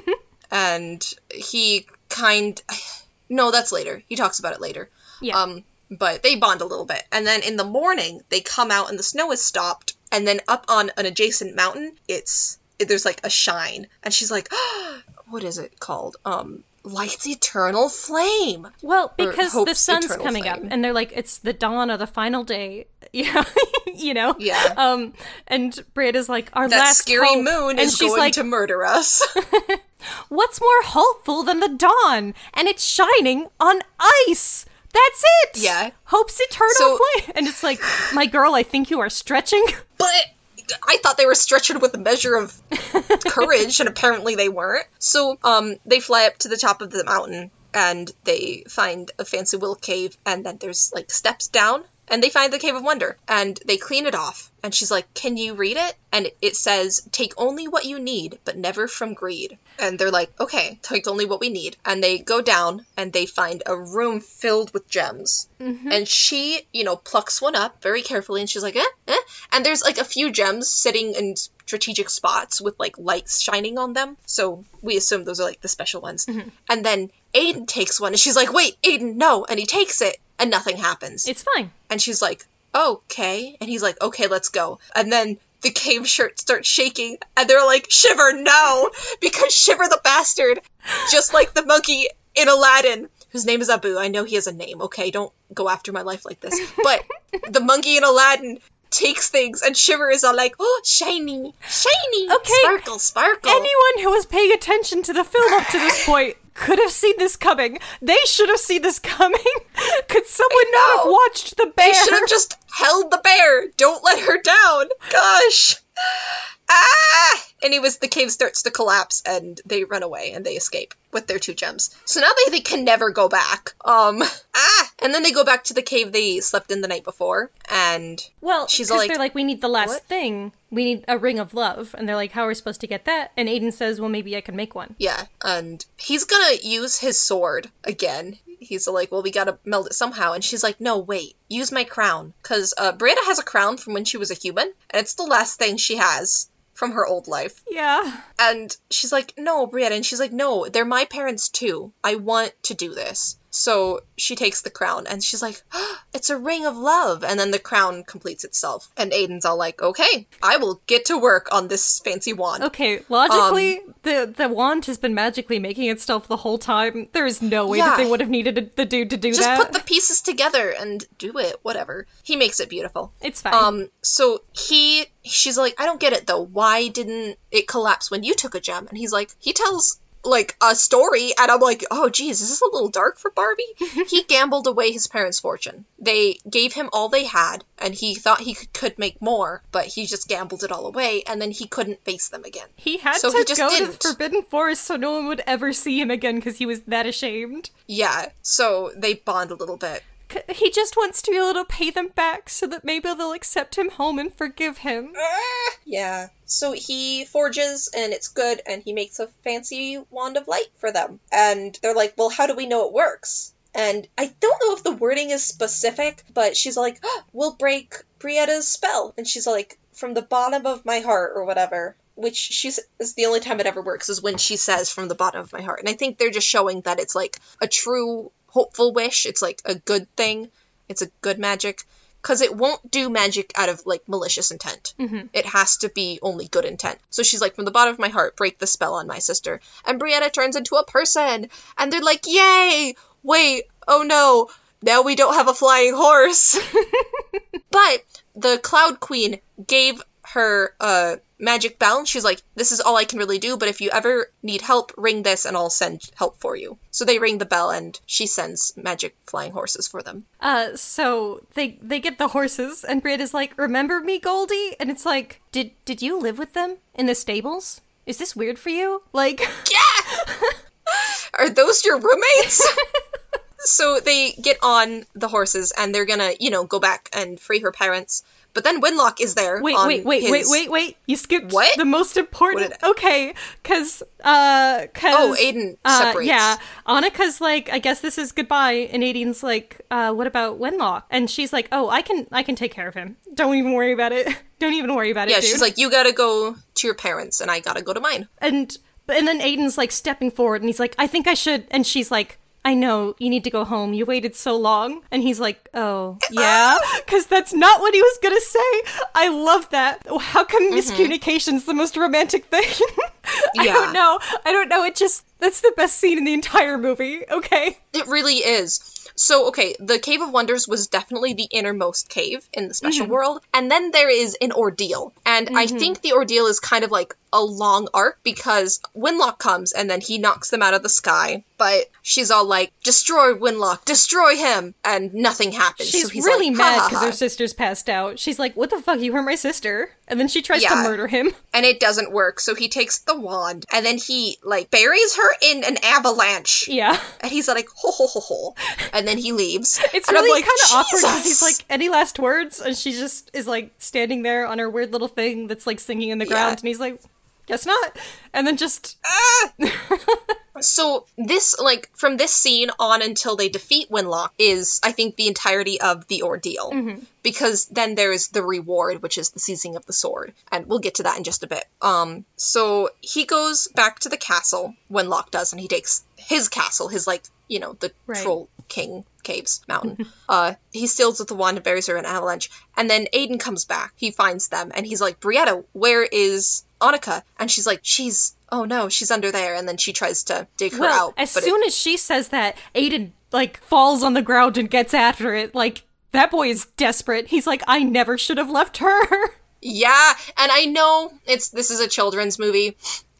[laughs] and he kind. [sighs] No, that's later. He talks about it later. yeah. Um, but they bond a little bit. And then in the morning, they come out and the snow has stopped. And then up on an adjacent mountain, it's there's like a shine. And she's like, [gasps] what is it called? Um, light's eternal flame. Well, because the sun's coming up, and they're like, it's the dawn of the final day. [laughs] Yeah, [laughs] you know. Yeah. Um, and Brietta's like, our That last scary hope. moon and is she's going like, to murder us. [laughs] what's more hopeful than the dawn? And it's shining on ice. That's it. Yeah. Hope's eternal So- flame. And it's like, my girl, I think you are stretching. [laughs] but I thought they were stretching with a measure of courage, and apparently they weren't. So, um, they fly up to the top of the mountain, and they find a fancy little cave, and then there's like steps down, and they find the cave of wonder, and they clean it off. And she's like, "Can you read it?" And it says, "Take only what you need, but never from greed." And they're like, "Okay, take only what we need." And they go down, and they find a room filled with gems. And she, you know, plucks one up very carefully, and she's like, "Eh, eh." And there's like a few gems sitting in strategic spots with like lights shining on them. So we assume those are like the special ones. And then Aidan takes one, and she's like, "Wait, Aidan, no!" And he takes it, and nothing happens. It's fine. And she's like, okay. And he's like, okay, let's go. And then the cave shirt starts shaking, and they're like, Shiver, no! Because Shiver the bastard, just like the monkey in Aladdin, whose name is Abu. I know he has a name, okay? Don't go after my life like this. But the monkey in Aladdin takes things, and Shiver is all like, oh, shiny, shiny, Okay. sparkle, sparkle. Anyone who was paying attention to the film up to this point could have seen this coming. They should have seen this coming. [laughs] could someone not have watched the bear? They should have just held the bear. Don't let her down. Gosh. Ah! Anyways, the cave starts to collapse and they run away and they escape with their two gems. So now they, they can never go back. Um, ah! And then they go back to the cave they slept in the night before and Well, She's like, they're like, we need the last "What?" thing. We need a ring of love, and they're like, how are we supposed to get that? And Aidan says, well, maybe I can make one. yeah, and he's gonna use his sword again. He's like, well, we gotta meld it somehow. And she's like, no, wait, use my crown. Because uh, Brianna has a crown from when she was a human, and it's the last thing she has from her old life. Yeah. And she's like, no, Brianna. And she's like, no, they're my parents too. I want to do this. So she takes the crown and she's like, "Ah, it's a ring of love. And then the crown completes itself. And Aidan's all like, okay, I will get to work on this fancy wand. Okay, logically, the the wand has been magically making itself the whole time. There is no way that they would have needed a, the dude to do Just that. Just put the pieces together and do it, whatever. He makes it beautiful. it's fine. Um, so he, she's like, I don't get it though. Why didn't it collapse when you took a gem? And he's like, he tells like a story, and I'm like, oh geez, is this a little dark for Barbie? [laughs] he gambled away his parents' fortune. They gave him all they had, and he thought he could, could make more, but he just gambled it all away, and then he couldn't face them again. he had so to he just go to the. Forbidden Forest so no one would ever see him again because he was that ashamed. Yeah, so they bond a little bit. He just wants to be able to pay them back so that maybe they'll accept him home and forgive him. Ah, yeah. So he forges and it's good and he makes a fancy wand of light for them. And they're like, well, how do we know it works? And I don't know if the wording is specific, but she's like, "Oh, we'll break Brietta's spell. And she's like, from the bottom of my heart or whatever. Which she's is the only time it ever works is when she says from the bottom of my heart. And I think they're just showing that it's like a true hopeful wish. It's like a good thing. It's a good magic. Because it won't do magic out of like malicious intent. It has to be only good intent. So she's like, from the bottom of my heart, break the spell on my sister. And Brianna turns into a person. And they're like, yay! Wait, oh no, now we don't have a flying horse. [laughs] but the Cloud Queen gave her uh magic bell. And she's like, "This is all I can really do, but if you ever need help, ring this, and I'll send help for you." So they ring the bell, and she sends magic flying horses for them. Uh, so they they get the horses, and Brianna's like, "Remember me, Goldie?" And it's like, "Did did you live with them in the stables? Is this weird for you?" Like, [laughs] Yeah. Are those your roommates? [laughs] so they get on the horses and they're gonna, you know, go back and free her parents. But then Wenlock is there. wait, wait, wait, his- wait, wait, wait! You skipped What? the most important. Okay, because uh, cause Oh, Aidan uh, separates. yeah, Annika's like, I guess this is goodbye, and Aidan's like, uh, what about Wenlock? And she's like, oh, I can, I can take care of him. Don't even worry about it. [laughs] Don't even worry about Yeah, it, dude. she's like, you gotta go to your parents, and I gotta go to mine. and and then Aidan's like stepping forward and he's like, I think I should and she's like, I know, you need to go home. You waited so long. And he's like, Oh, yeah? [laughs] Because that's not what he was gonna say. I love that. How come mm-hmm. miscommunication's the most romantic thing? [laughs] I Yeah. don't know. I don't know. It just that's the best scene in the entire movie. Okay. It really is. So, okay, the Cave of Wonders was definitely the innermost cave in the special mm-hmm. world. And then there is an ordeal. And I mm-hmm. think the ordeal is kind of like a long arc because Wenlock comes and then he knocks them out of the sky. But she's all like, destroy Wenlock, destroy him. And nothing happens. She's so he's really like, mad "Ha, ha, because her sister's passed out. She's like, What the fuck? You hurt my sister? And then she tries to murder him. [laughs] and it doesn't work. So he takes the wand and then he like buries her in an avalanche. Yeah. And he's like, ho ho ho ho. And then he leaves. [laughs] It's and really like, kind of awkward because he's like, any last words? And she just is like standing there on her weird little thing that's like singing in the ground. Yeah. And he's like, guess not. And then just, [laughs] So this, like, from this scene on until they defeat Wenlock is, I think, the entirety of the ordeal. Because then there's the reward, which is the seizing of the sword, and we'll get to that in just a bit. Um, so he goes back to the castle. Wenlock does, and he takes his castle, his like, you know, the Right. troll king caves mountain. [laughs] uh, he steals with the wand and buries her in an avalanche, and then Aidan comes back. He finds them, and he's like, Brietta, where is Annika? And she's like, she's oh no, she's under there, and then she tries to dig her well, out. as but it- soon as she says that, Aidan like falls on the ground and gets after it. Like, that boy is desperate. He's like, I never should have left her. [laughs] yeah, and I know it's this is a children's movie.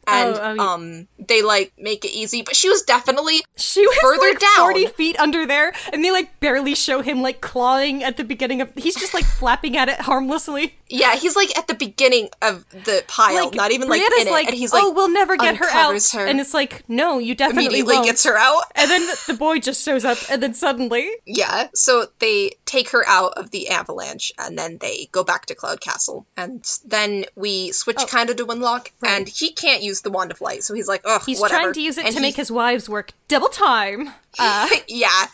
And Oh, mean- um, they like make it easy, but she was definitely She was Further like down. 40 feet under there, and they like barely show him like clawing at the beginning of. He's just like flapping at it harmlessly. yeah. He's like at the beginning of the pile, Like, not even like Brianna's in it, like, and he's like, "Oh, we'll never get her out," her. and it's like, "No, you definitely immediately won't." gets her out. [laughs] And then the boy just shows up, and then suddenly, Yeah, so they take her out of the avalanche and then they go back to Cloud Castle. And then we switch Oh. kind of to Wenlock, and he can't use the Wand of Light, so he's like, oh, he's whatever. trying to use it And to he- make his wives work double time. [laughs] Uh, yeah.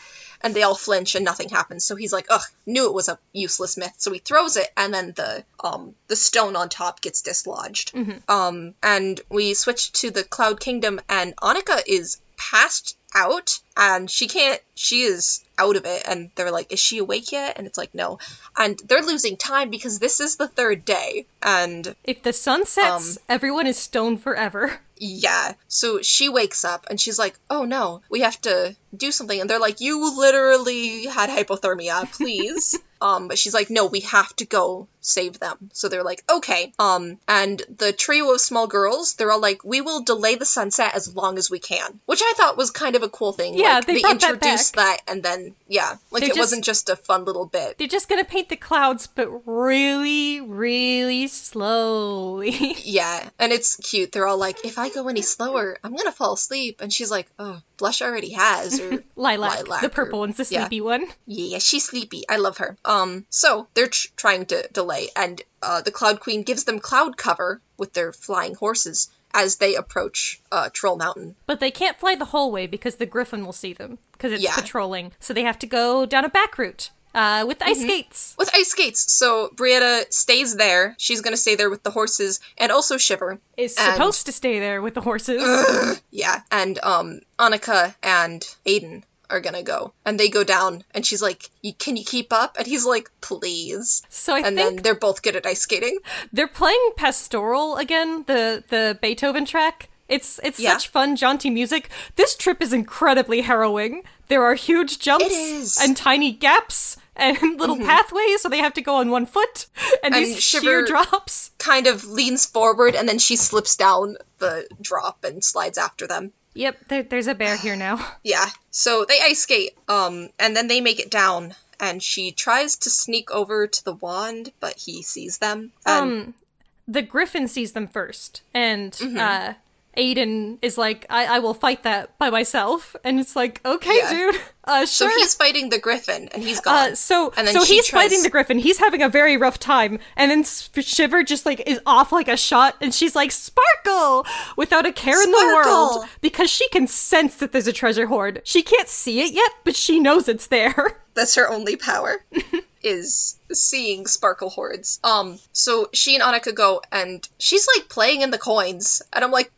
And they all flinch and nothing happens. So he's like, ugh, knew it was a useless myth. So he throws it and then the um the stone on top gets dislodged. Um and we switch to the Cloud Kingdom and Annika is passed out and she can't she is out of it and they're like, Is she awake yet? And it's like, no. And they're losing time because this is the third day. And if the sun sets, Um, everyone is stoned forever. [laughs] yeah. So she wakes up and she's like, "Oh no, we have to do something." And they're like, "You literally had hypothermia, please." [laughs] um, but she's like, "No, we have to go save them." So they're like, "Okay." Um, and the trio of small girls, they're all like, "We will delay the sunset as long as we can," which I thought was kind of a cool thing. Yeah, like, they they brought that introduced that, and then yeah, like They it just- wasn't just a fun little bit. They're just gonna paint the clouds, but really, really slowly. [laughs] Yeah, and it's cute. They're all like, "If I go any slower, I'm gonna fall asleep." And she's like, "Oh, Blush already has." Or [laughs] Lilac, Lilac the or- purple one's the yeah. sleepy one. Yeah, she's sleepy. I love her. Um, so they're tr- trying to delay, and uh, the Cloud Queen gives them cloud cover with their flying horses as they approach uh, Troll Mountain. But they can't fly the whole way because the griffin will see them because it's Yeah. patrolling. So they have to go down a back route uh, with ice skates. With ice skates, so Brietta stays there. She's gonna stay there with the horses and also Shiver. Is And- supposed to stay there with the horses. [laughs] Yeah, and um, Annika and Aidan are gonna go, and they go down, and she's like, "Can you keep up?" And he's like, "Please." so I and think then they're both good at ice skating. they're playing Pastoral again, the the Beethoven track. It's it's Yeah. such fun, jaunty music. This trip is incredibly harrowing. There are huge jumps and tiny gaps and [laughs] little pathways, so they have to go on one foot, and, And these Shiver- sheer drops. Kind of leans forward and then she slips down the drop and slides after them. Yep, there, there's a bear here now. [sighs] Yeah. So they ice skate, um, and then they make it down, and she tries to sneak over to the wand, but he sees them. And Um, the griffin sees them first, and Mm-hmm. uh, Aidan is like, I, "I will fight that by myself," and it's like, "Okay, Yeah. dude, [laughs] uh, so he's fighting the griffin, and he's gone. Uh, so And then so he's tries- fighting the griffin. He's having a very rough time, and then Shiver just like is off like a shot, and she's like Sparkle without a care in the world because she can sense that there's a treasure hoard. She can't see it yet, but she knows it's there. [laughs] That's her only power. [laughs] is seeing sparkle hordes. Um, so she and Annika go, and she's like playing in the coins, and I'm like.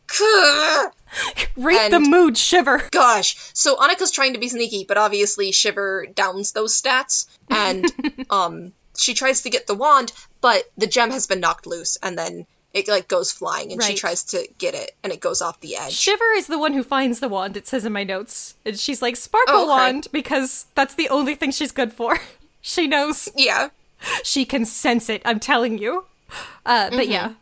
Rate the mood, Shiver. gosh. So Annika's trying to be sneaky, but obviously Shiver downs those stats, and [laughs] um, she tries to get the wand, but the gem has been knocked loose, and then it like goes flying, and she tries to get it, and it goes off the edge. Shiver is the one who finds the wand. It says in my notes, and she's like Sparkle Oh, okay. wand because that's the only thing she's good for. [laughs] she knows. yeah. She can sense it. I'm telling you. Uh, but yeah,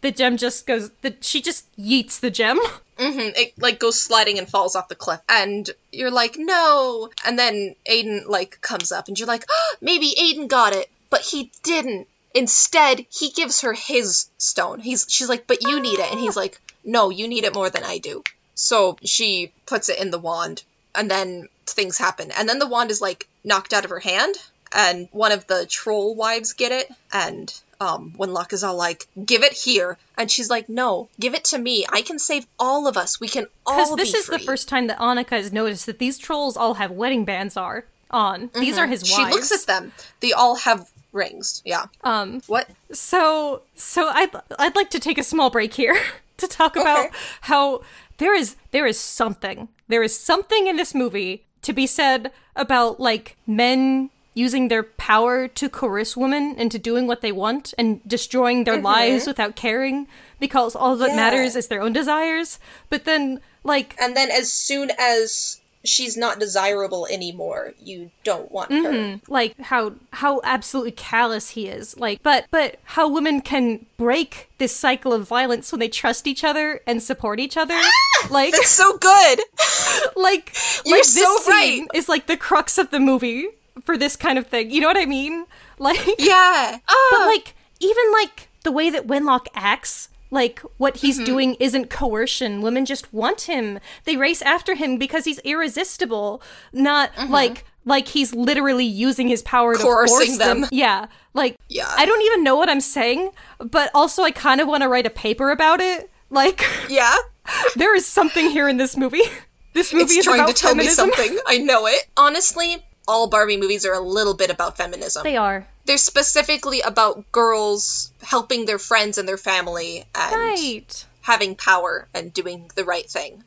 the gem just goes. The, she just yeets the gem. hmm It like goes sliding and falls off the cliff, and you're like, no. And then Aidan like comes up, and you're like, oh, maybe Aidan got it, but he didn't. Instead, he gives her his stone. He's she's like, but you need it, and he's like, no, you need it more than I do. So she puts it in the wand, and then things happen, and then the wand is like knocked out of her hand, and one of the troll wives get it, and um, Wenlock is all like, "Give it here," and she's like, "No, give it to me. I can save all of us. We can all." Because this be is the first time that Annika has noticed that these trolls all have wedding bands are on. These are his Mm-hmm. She looks at them. They all have rings. Yeah. Um, What? so so I'd I'd like to take a small break here [laughs] to talk about Okay. how there is there is something there is something in this movie to be said about like men using their power to coerce women into doing what they want and destroying their lives without caring because all that Mm-hmm. Yeah. matters is their own desires but then like And then as soon as she's not desirable anymore, you don't want her. like how how absolutely callous he is like but but how women can break this cycle of violence when they trust each other and support each other like That's so good. [laughs] like You're like this so scene right. is like the crux of the movie for this kind of thing you know what i mean [laughs] like Yeah. but Ah. like even like the way that Wenlock acts like what he's Mm-hmm. doing isn't coercion women just want him they race after him because he's irresistible not Mm-hmm. like like he's literally using his power to force them. them. yeah like Yeah. i don't even know what i'm saying but also i kind of want to write a paper about it like [laughs] yeah. there is something here in this movie [laughs] this movie It's is trying about to tell feminism me something. I know it. Honestly, all Barbie movies are a little bit about feminism. they are They're specifically about girls helping their friends and their family and right having power and doing the right thing.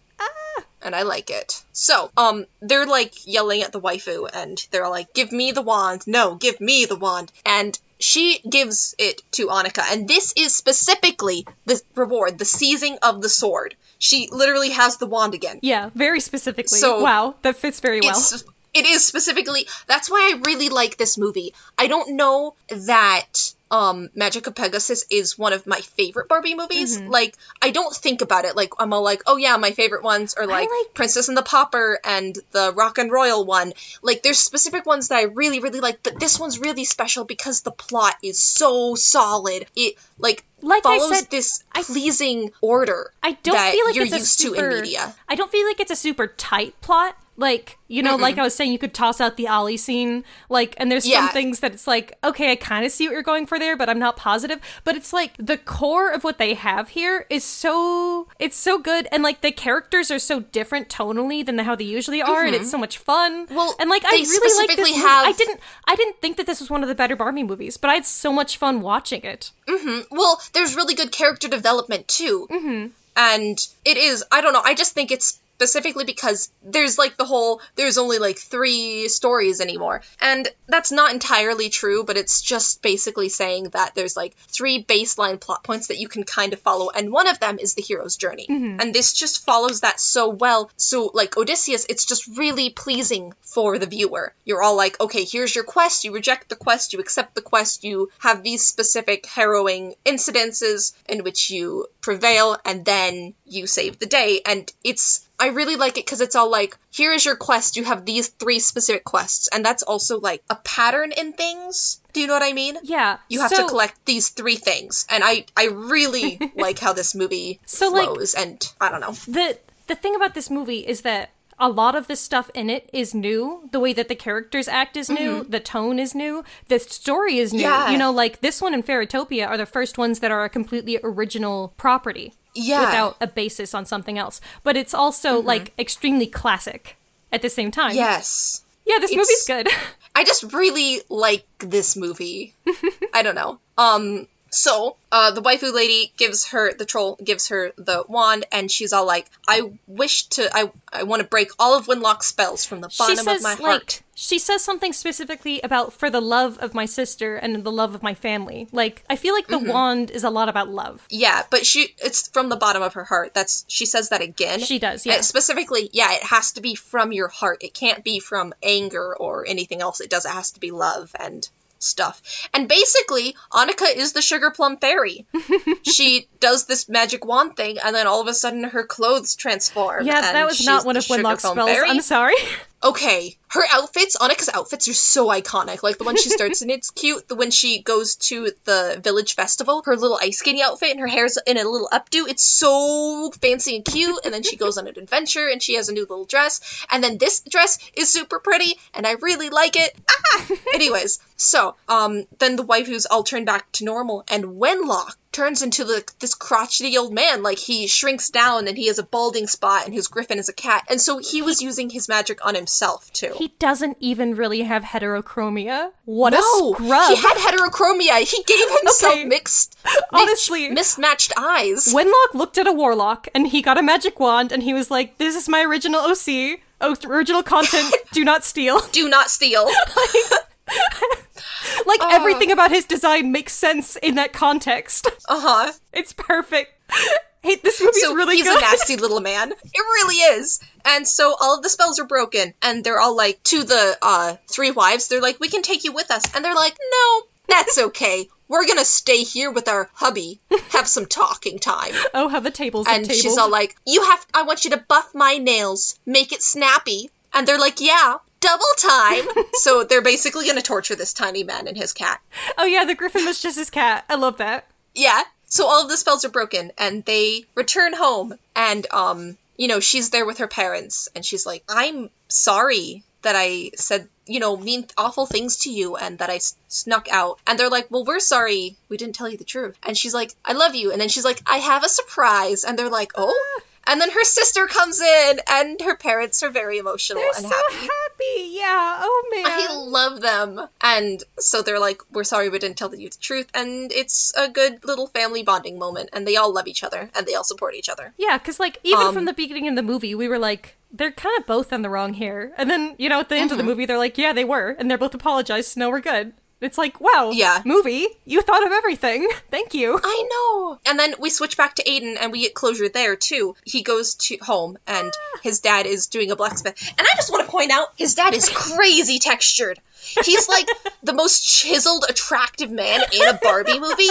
And I like it. So, um, they're like yelling at the waifu and they're like, give me the wand. No, give me the wand. And she gives it to Annika. And this is specifically the reward, the seizing of the sword. She literally has the wand again. yeah very specifically So, wow that fits very well It's it is specifically that's why I really like this movie. I don't know that um Magic of Pegasus is one of my favorite Barbie movies. Mm-hmm. Like I don't think about it like I'm all like, "Oh yeah, my favorite ones are like, like- Princess and the Pauper and the Rock and Royal one." Like there's specific ones that I really really like, but this one's really special because the plot is so solid. It like Like I said, this pleasing order I don't that feel like you're it's a used super, to in media. I don't feel like it's a super tight plot. Like, you know, like I was saying, you could toss out the Ollie scene. Like, and there's some things that it's like, okay, I kind of see what you're going for there, but I'm not positive. But it's like the core of what they have here is so, it's so good. And like the characters are so different tonally than how they usually are. And it's so much fun. Mm-hmm. Well, and like, I really like this movie. I didn't, I didn't think that this was one of the better Barbie movies, but I had so much fun watching it. Mm-hmm. Well, there's really good character development too. Mm-hmm. And it is, I don't know, I just think it's specifically because there's like the whole there's only like three stories anymore. And that's not entirely true, but it's just basically saying that there's like three baseline plot points that you can kind of follow, and one of them is the hero's journey. Mm-hmm. And this just follows that so well. So, like Odysseus, it's just really pleasing for the viewer. You're all like, okay, here's your quest, you reject the quest, you accept the quest, you have these specific harrowing incidences in which you prevail, and then you save the day. And it's I really like it because it's all like, here is your quest. You have these three specific quests, and that's also like a pattern in things. Do you know what I mean? Yeah. You have so, to collect these three things, and I I really [laughs] like how this movie So, like- flows. and I don't know. the the thing about this movie is that a lot of the stuff in it is new. The way that the characters act is new. The tone is new. The story is new. Mm-hmm. Yeah. You know, like this one and Fairytopia are the first ones that are a completely original property Yeah. without a basis on something else. But it's also like extremely classic at the same time. Yes. Yeah, this It's- movie's good. [laughs] I just really like this movie. [laughs] I don't know. Um so uh the waifu lady gives her the troll gives her the wand and she's all like, I wish to I I want to break all of Wenlock's spells from the she bottom says of my like heart. she says something specifically about for the love of my sister and the love of my family. Like I feel like Mm-hmm. the wand is a lot about love. Yeah, but she it's from the bottom of her heart. That's she says that again. She does, Uh, yeah. specifically, yeah, it has to be from your heart. It can't be from anger or anything else. It does. It has to be love and stuff. And basically, Annika is the sugar plum fairy. [laughs] she does this magic wand thing, and then all of a sudden her clothes transform. Yeah, that was not one of Wenlock's spells. fairy. I'm sorry. [laughs] Okay, her outfits, Annika's outfits are so iconic. Like the one she starts in, it's cute. The when she goes to the village festival, her little ice skating outfit and her hair's in a little updo, it's so fancy and cute. And then she goes on an adventure and she has a new little dress. And then this dress is super pretty and I really like it. Ah! [laughs] Anyways, so um, then the waifus all turn back to normal, and Wenlock turns into the, this crotchety old man. Like he shrinks down and he has a balding spot, and his griffin is a cat. And so he was using his magic on himself too. He doesn't even really have heterochromia. What no, a scrub. he had heterochromia. He gave [laughs] himself Okay. mixed, Honestly. mismatched eyes. Wenlock looked at a warlock and he got a magic wand and he was like, "This is my original OC, original content. [laughs] do not steal." Do not steal. [laughs] Like [laughs] everything about his design makes sense in that context. Uh huh. [laughs] It's perfect. [laughs] Hey, this movie's so really he's good. a nasty little man. It really is. And so all of the spells are broken, and they're all like to the uh three wives. They're like, "We can take you with us," and they're like, "No, that's okay. We're gonna stay here with our hubby, have some talking time." oh, how the tables And tabled. she's all like, "You have. I want you to buff my nails, make it snappy." And they're like, "Yeah." Double time. so they're basically going to torture this tiny man and his cat. oh yeah, the griffin was just his cat. I love that. Yeah. So all of the spells are broken and they return home and um you know, she's there with her parents and she's like, "I'm sorry that I said, you know, mean awful things to you and that I s- snuck out." And they're like, "Well, we're sorry. We didn't tell you the truth." And she's like, "I love you." And then she's like, "I have a surprise." And they're like, "Oh?" And then her sister comes in and her parents are very emotional They're and so happy. happy. Yeah. Oh man. I love them. And so they're like, we're sorry we didn't tell you the truth. And it's a good little family bonding moment. And they all love each other and they all support each other. Yeah, because like even Um, from the beginning of the movie, we were like, they're kind of both on the wrong here, and then you know at the end of Mm-hmm. the movie, they're like, yeah, they were, and they're both apologized, so now we're good. It's like, wow, Yeah. movie, you thought of everything. [laughs] Thank you. I know. And then we switch back to Aidan and we get closure there too. He goes to home and ah. his dad is doing a blacksmith. And I just want to point out his dad is crazy textured. He's like [laughs] the most chiseled, attractive man in a Barbie movie.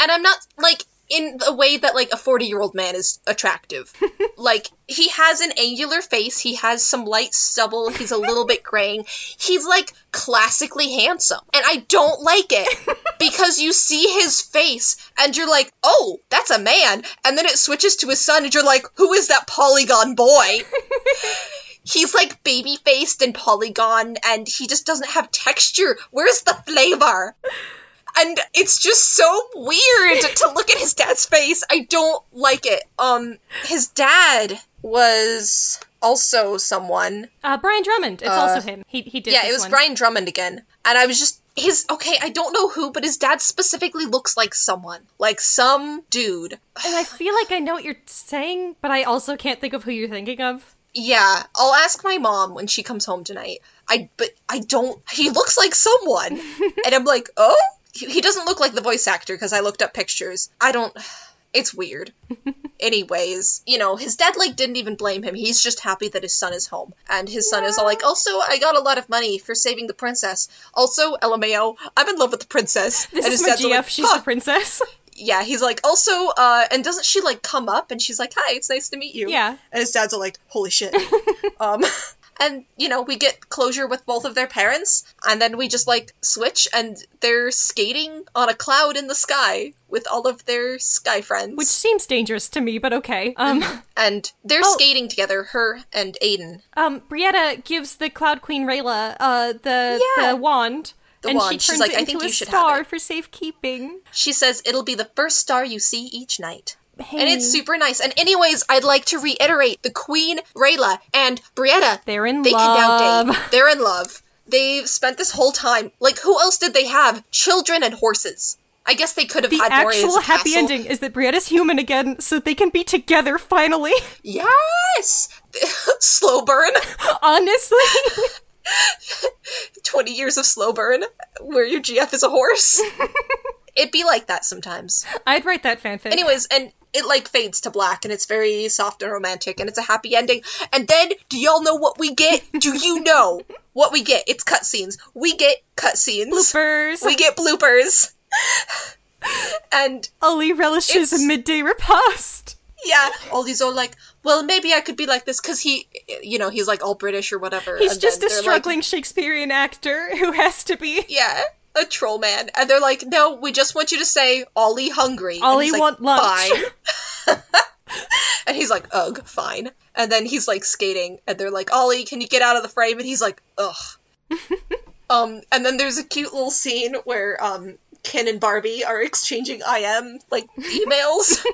And I'm not like in a way that like a 40 year old man is attractive. [laughs] like he has an angular face, he has some light stubble, he's a little bit graying. He's like classically handsome. And I don't like it [laughs] because you see his face and you're like, oh, that's a man. And then it switches to his son and you're like, who is that polygon boy? [laughs] He's like baby faced and polygon and he just doesn't have texture. Where's the flavor? And it's just so weird [laughs] to look at his dad's face. I don't like it. Um, his dad was also someone Uh, Brian Drummond, it's Uh, also him. He he did. yeah, it was one. Brian Drummond again. And I was just his okay, I don't know who, but his dad specifically looks like someone, like some dude. And I feel like I know what you're saying, but I also can't think of who you're thinking of. Yeah, I'll ask my mom when she comes home tonight. I but I don't. He looks like someone, [laughs] and I'm like, oh, he, he doesn't look like the voice actor because I looked up pictures. I don't. [sighs] It's weird. [laughs] Anyways, you know, his dad like didn't even blame him. He's just happy that his son is home, and his son is all like, also, I got a lot of money for saving the princess. Also, LMAO, I'm in love with the princess. [laughs] This and is his dad's all like, She's "Huh." the princess. [laughs] yeah, he's like, also, uh, and doesn't she like come up and she's like, hi, it's nice to meet you. Yeah. And his dad's are like, holy shit. um, and, you know, we get closure with both of their parents, and then we just like switch and they're skating on a cloud in the sky with all of their sky friends. Which seems dangerous to me, but okay. Um, [laughs] and they're Oh. skating together, her and Aidan. um, Brietta gives the Cloud Queen Rayla uh the Yeah. the wand, The and wand. she She's turns like, it "I into think a star it." for safekeeping. She says it'll be the first star you see each night. Hey, And it's super nice. And anyways, I'd like to reiterate the Queen, Rayla, and Brietta They're in They love. kidnapped Dave. [laughs] They're in love. They've spent this whole time. Like, who else did they have? Children and horses. I guess they could have The had actual happy castle. ending is that Brietta's human again, so they can be together finally. [laughs] Yes! [laughs] slow burn. Honestly, 20 years of slow burn where your GF is a horse. It'd be like that sometimes. I'd write that fanfic. Anyways, and it like fades to black and it's very soft and romantic and it's a happy ending. And then, do y'all know what we get? Do you know [laughs] what we get? It's cutscenes. We get cutscenes. bloopers. We get bloopers. [laughs] and Ollie relishes a midday repast. yeah, all these are like, well, maybe I could be like this because he, you know, he's like all British or whatever. He's just a they're like, struggling Shakespearean actor who has to be. yeah, a troll man, and they're like, no, we just want you to say Ollie hungry. Ollie like, want lunch. Fine. [laughs] [laughs] and he's like, ugh, fine. And then he's like skating, and they're like, Ollie, can you get out of the frame? And he's like, ugh. [laughs] um, and then there's a cute little scene where um. Ken and Barbie are exchanging IM like emails,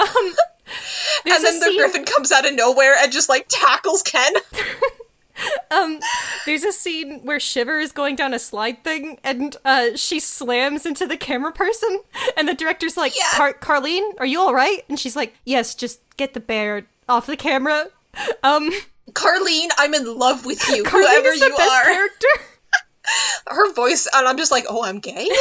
Um, and then the Griffin comes out of nowhere and just like tackles Ken. Um, there's a scene where Shiver is going down a slide thing, and uh, she slams into the camera person, and the director's like, Yeah. Car- "Carlene, are you all right?" And she's like, "Yes, just get the bear off the camera." Um, Carlene, I'm in love with you, Carlene whoever is the you best are. character. [laughs] Her voice, and I'm just like, oh, I'm gay. [laughs] [laughs]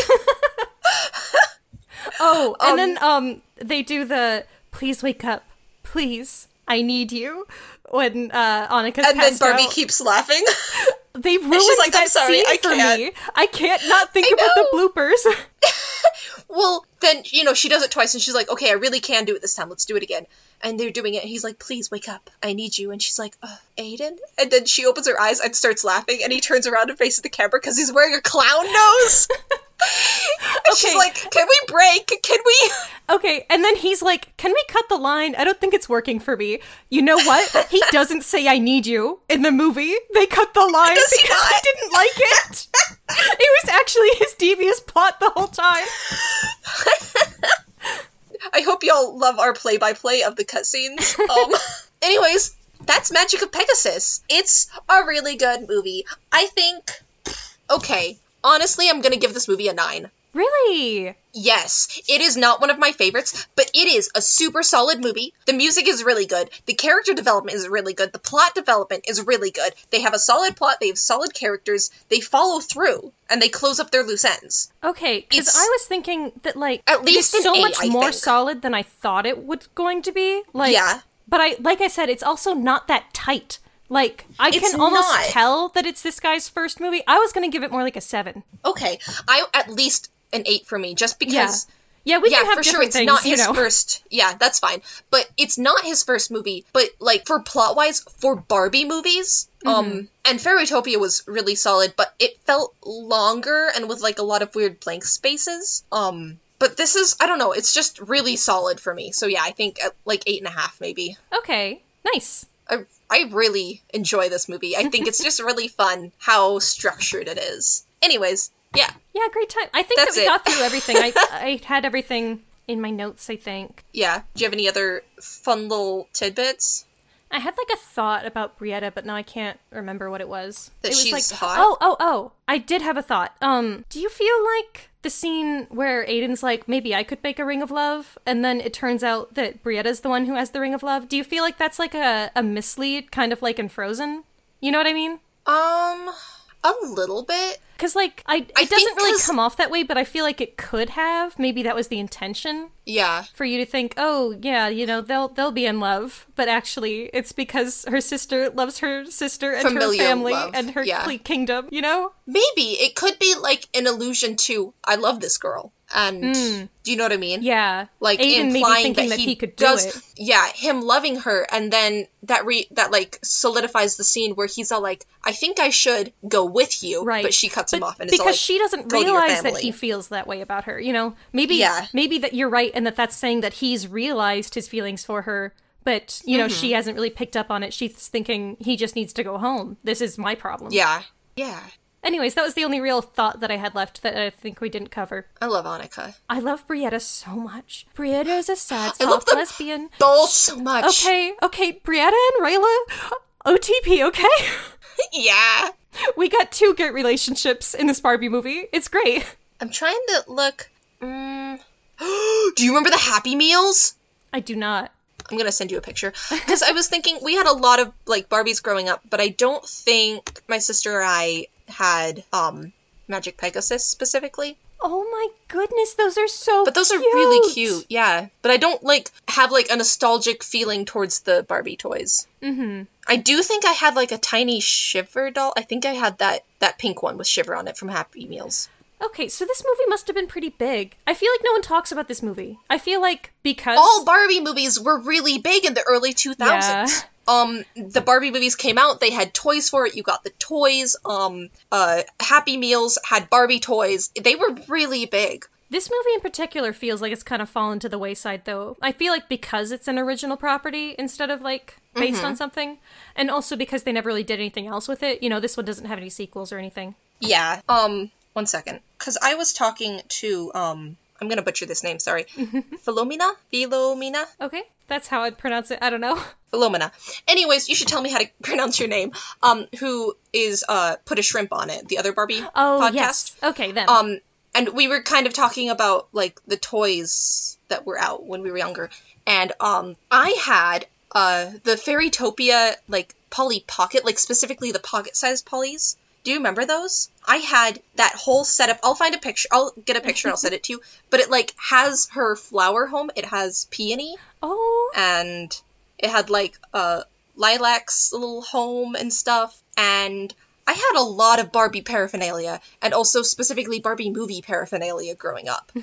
Oh, and Um, then um they do the please wake up, please, I need you. When uh Annika's and then Barbie out. keeps laughing. [laughs] they [laughs] ruined like, "I'm that sorry, scene I for can't." me. I can't not think about the bloopers. [laughs] well, then you know she does it twice, and she's like, okay, I really can do it this time. Let's do it again. And they're doing it, and he's like, please wake up, I need you. And she's like, uh, Aidan. And then she opens her eyes and starts laughing, and he turns around and faces the camera because he's wearing a clown nose. And [laughs] she's Okay. like, can we break? Can we? [laughs] okay, and then he's like, "Can we cut the line? I don't think it's working for me." You know what? He [laughs] doesn't say "I need you" in the movie. They cut the line Does because not? he didn't like it. it was actually his devious plot the whole time. I hope y'all love our play-by-play of the cutscenes. Um, anyways, that's Magic of Pegasus. It's a really good movie. I think. Okay, honestly, I'm gonna give this movie a nine. Really? Yes, it is not one of my favorites, but it is a super solid movie. The music is really good. The character development is really good. The plot development is really good. They have a solid plot, they have solid characters, they follow through, and they close up their loose ends. Okay, because I was thinking that like At least an so A, much I more think. solid than I thought it was going to be. Like, Yeah. But I, like I said, it's also not that tight. Like I It's can almost not. tell that it's this guy's first movie. I was gonna give it more like a seven. Okay, I at least an eight for me, just because. Yeah, we yeah, can have for sure. It's things, not his know. first. Yeah, that's fine. But it's not his first movie. But like for plot wise, for Barbie movies, Mm-hmm. um, and Fairytopia was really solid, but it felt longer and with like a lot of weird blank spaces. Um, but this is I don't know. It's just really solid for me. So yeah, I think uh, like eight and a half maybe. Okay, nice. I I really enjoy this movie. I think it's just really fun how structured it is. Anyways, yeah, Yeah, great time. I think That's that we it. got through everything. I [laughs] I had everything in my notes. I think. yeah. Do you have any other fun little tidbits? I had like a thought about Brietta, but now I can't remember what it was. That it was she's like, hot? Oh, oh, oh! I did have a thought. Um, do you feel like the scene where Aidan's like, maybe I could make a ring of love, and then it turns out that Brietta's the one who has the ring of love? Do you feel like that's like a, a mislead, kind of like in Frozen? You know what I mean? Um, a little bit. Because like I, it I doesn't really come off that way, but I feel like it could have. Maybe that was the intention Yeah. for you to think, oh yeah, you know they'll they'll be in love, but actually it's because her sister loves her sister and Familial her family love, and her yeah. kingdom. You know? Maybe it could be like an allusion to I love this girl. And hmm. do you know what I mean? Yeah. Like Aidan implying that, that he, he could do does, it. Yeah, him loving her, and then that re that like solidifies the scene where he's all like, "I think I should go with you," Right. But she cuts him But off and because like, she doesn't "Go to your realize that he feels that way about her. You know, maybe Yeah. maybe that you're right, and that that's saying that he's realized his feelings for her. But you know, Mm-hmm. she hasn't really picked up on it. She's thinking he just needs to go home. This is my problem. Yeah, yeah. Anyways, that was the only real thought that I had left that I think we didn't cover. I love Annika. I love Brietta so much. Brietta is a sad, [gasps] I love soft lesbian. Both so much. Okay, okay, Brietta and Rayla, OTP, okay? [laughs] Yeah. [laughs] we got two great relationships in this Barbie movie. It's great. I'm trying to look. Mm. [gasps] Do you remember the Happy Meals? I do not. I'm gonna send you a picture because I was thinking we had a lot of like Barbies growing up, but I don't think my sister or I had um Magic Pegasus specifically. Oh my goodness, those are so But those are really cute, yeah. But I don't like have like a nostalgic feeling towards the Barbie toys. Mm-hmm. I do think I had like a tiny Shiver doll. I think I had that that pink one with Shiver on it from Happy Meals. Okay, so this movie must have been pretty big. I feel like no one talks about this movie. I feel like because All Barbie movies were really big in the early 2000s. Yeah. Um the Barbie movies came out, they had toys for it. You got the toys. Um uh Happy Meals had Barbie toys. They were really big. This movie in particular feels like it's kind of fallen to the wayside, though. I feel like because it's an original property instead of like based Mm-hmm. on something, and also because they never really did anything else with it. You know, this one doesn't have any sequels or anything. Yeah. Um, one second. Because I was talking to, um, I'm going to butcher this name, sorry. [laughs] Philomena? Philomena? Okay, that's how I'd pronounce it. I don't know. [laughs] Philomena. Anyways, you should tell me how to [laughs] pronounce your name. Um, who is, uh, Put a Shrimp on It, the other Barbie Oh podcast. yes. Okay then. Um, and we were kind of talking about, like, the toys that were out when we were younger. And, um, I had, uh, the Fairytopia, like, Polly Pocket, like, specifically the pocket-sized Pollys. Do you remember those? I had that whole setup. I'll find a picture. I'll get a picture and I'll send it to you. [laughs] But it, like, has her flower home. It has peony oh. and it had like a lilac's little home and stuff and i had a lot of barbie paraphernalia and also specifically barbie movie paraphernalia growing up [laughs]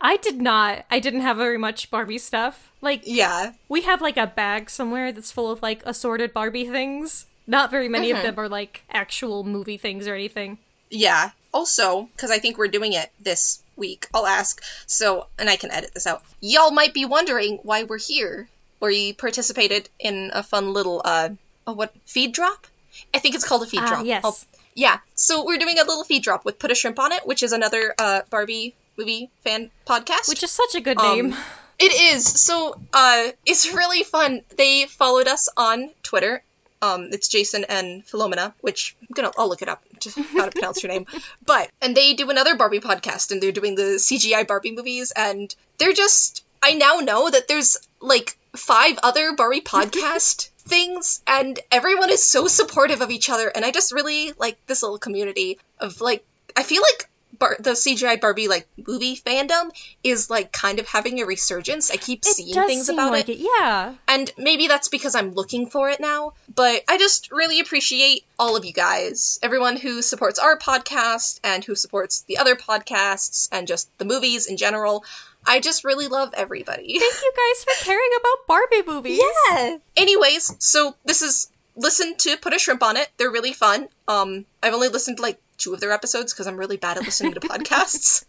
I did not. I didn't have very much Barbie stuff. Like yeah we have like a bag somewhere that's full of like assorted Barbie things. Not very many Mm-hmm. of them are like actual movie things or anything. yeah also because i think we're doing it this week i'll ask so and i can edit this out y'all might be wondering why we're here we participated in a fun little uh oh what feed drop i think it's called a feed Ah, drop yes. I'll- Yeah, so we're doing a little feed drop with Put a Shrimp on It, which is another uh, Barbie movie fan podcast. Which is such a good Um, name. It is. So uh, it's really fun. They followed us on Twitter. Um, it's Jason and Philomena, which I'm gonna I'll look it up just how to pronounce your name. [laughs] But and they do another Barbie podcast, and they're doing the CGI Barbie movies, and they're just. I now know that there's like five other Barbie podcast [laughs] things, and everyone is so supportive of each other, and I just really like this little community of like. I feel like Bar- the CGI Barbie like movie fandom is like kind of having a resurgence. I keep it seeing things about like it. it. Yeah. And maybe that's because I'm looking for it now, but I just really appreciate all of you guys. Everyone who supports our podcast and who supports the other podcasts and just the movies in general. I just really love everybody. Thank you guys for caring about Barbie movies. [laughs] Yeah. Anyways, so this is listen to Put a Shrimp on It. They're really fun. Um I've only listened to like two of their episodes because I'm really bad at listening to [laughs] podcasts.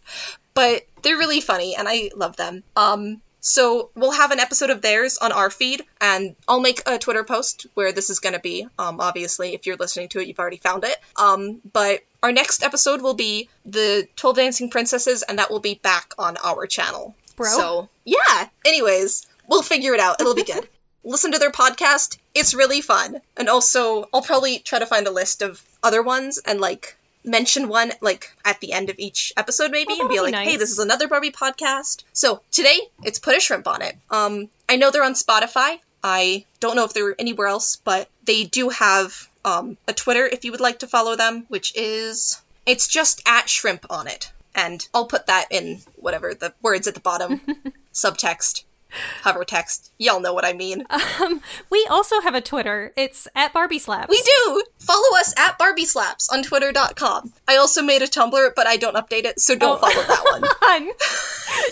But they're really funny and I love them. Um so we'll have an episode of theirs on our feed and I'll make a Twitter post where this is going to be. Um obviously if you're listening to it you've already found it. Um but our next episode will be the 12 Dancing Princesses and that will be back on our channel. Bro. So, yeah. Anyways, we'll figure it out. It'll be good. [laughs] listen to their podcast. It's really fun. And also, I'll probably try to find a list of other ones and like mention one like at the end of each episode maybe Oh, and be like, be "Hey, this is another Barbie podcast." So, today it's Put a Shrimp on It. Um I know they're on Spotify. I don't know if they're anywhere else, but they do have um a Twitter if you would like to follow them, which is it's just at shrimp on it. And I'll put that in whatever the words at the bottom. [laughs] Subtext. [laughs] Hover text. Y'all know what I mean. Um, we also have a Twitter. It's at Barbie Slaps. We do! Follow us at Barbie Slaps on twitter.com. I also made a Tumblr, but I don't update it, so don't Oh. follow that one. [laughs]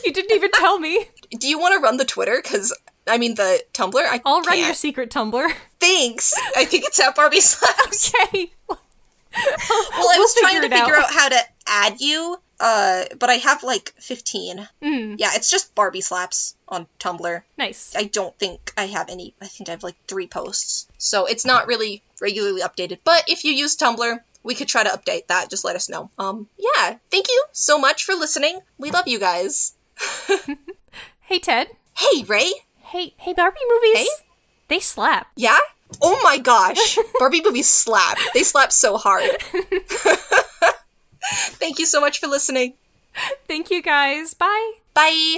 You didn't even tell me. [laughs] Do you want to run the Twitter? Because, I mean, the Tumblr? I I'll run your secret Tumblr. Thanks! I think it's at Barbie Slaps. Okay. Well, I We'll was trying to figure out. out how to add you, uh, but I have like 15. Mm, Yeah, it's just Barbie Slaps on Tumblr. nice. I don't think I have any. I think I have like three posts. So it's not really regularly updated. But if you use Tumblr, we could try to update that. Just let us know. Um, yeah. Thank you so much for listening. We love you guys. [laughs] Hey Ted. Hey, Ray. Hey, hey Barbie movies. Hey? They slap. Yeah? Oh my gosh. [laughs] Barbie movies slap. They slap so hard. [laughs] Thank you so much for listening. Thank you guys. Bye. Bye.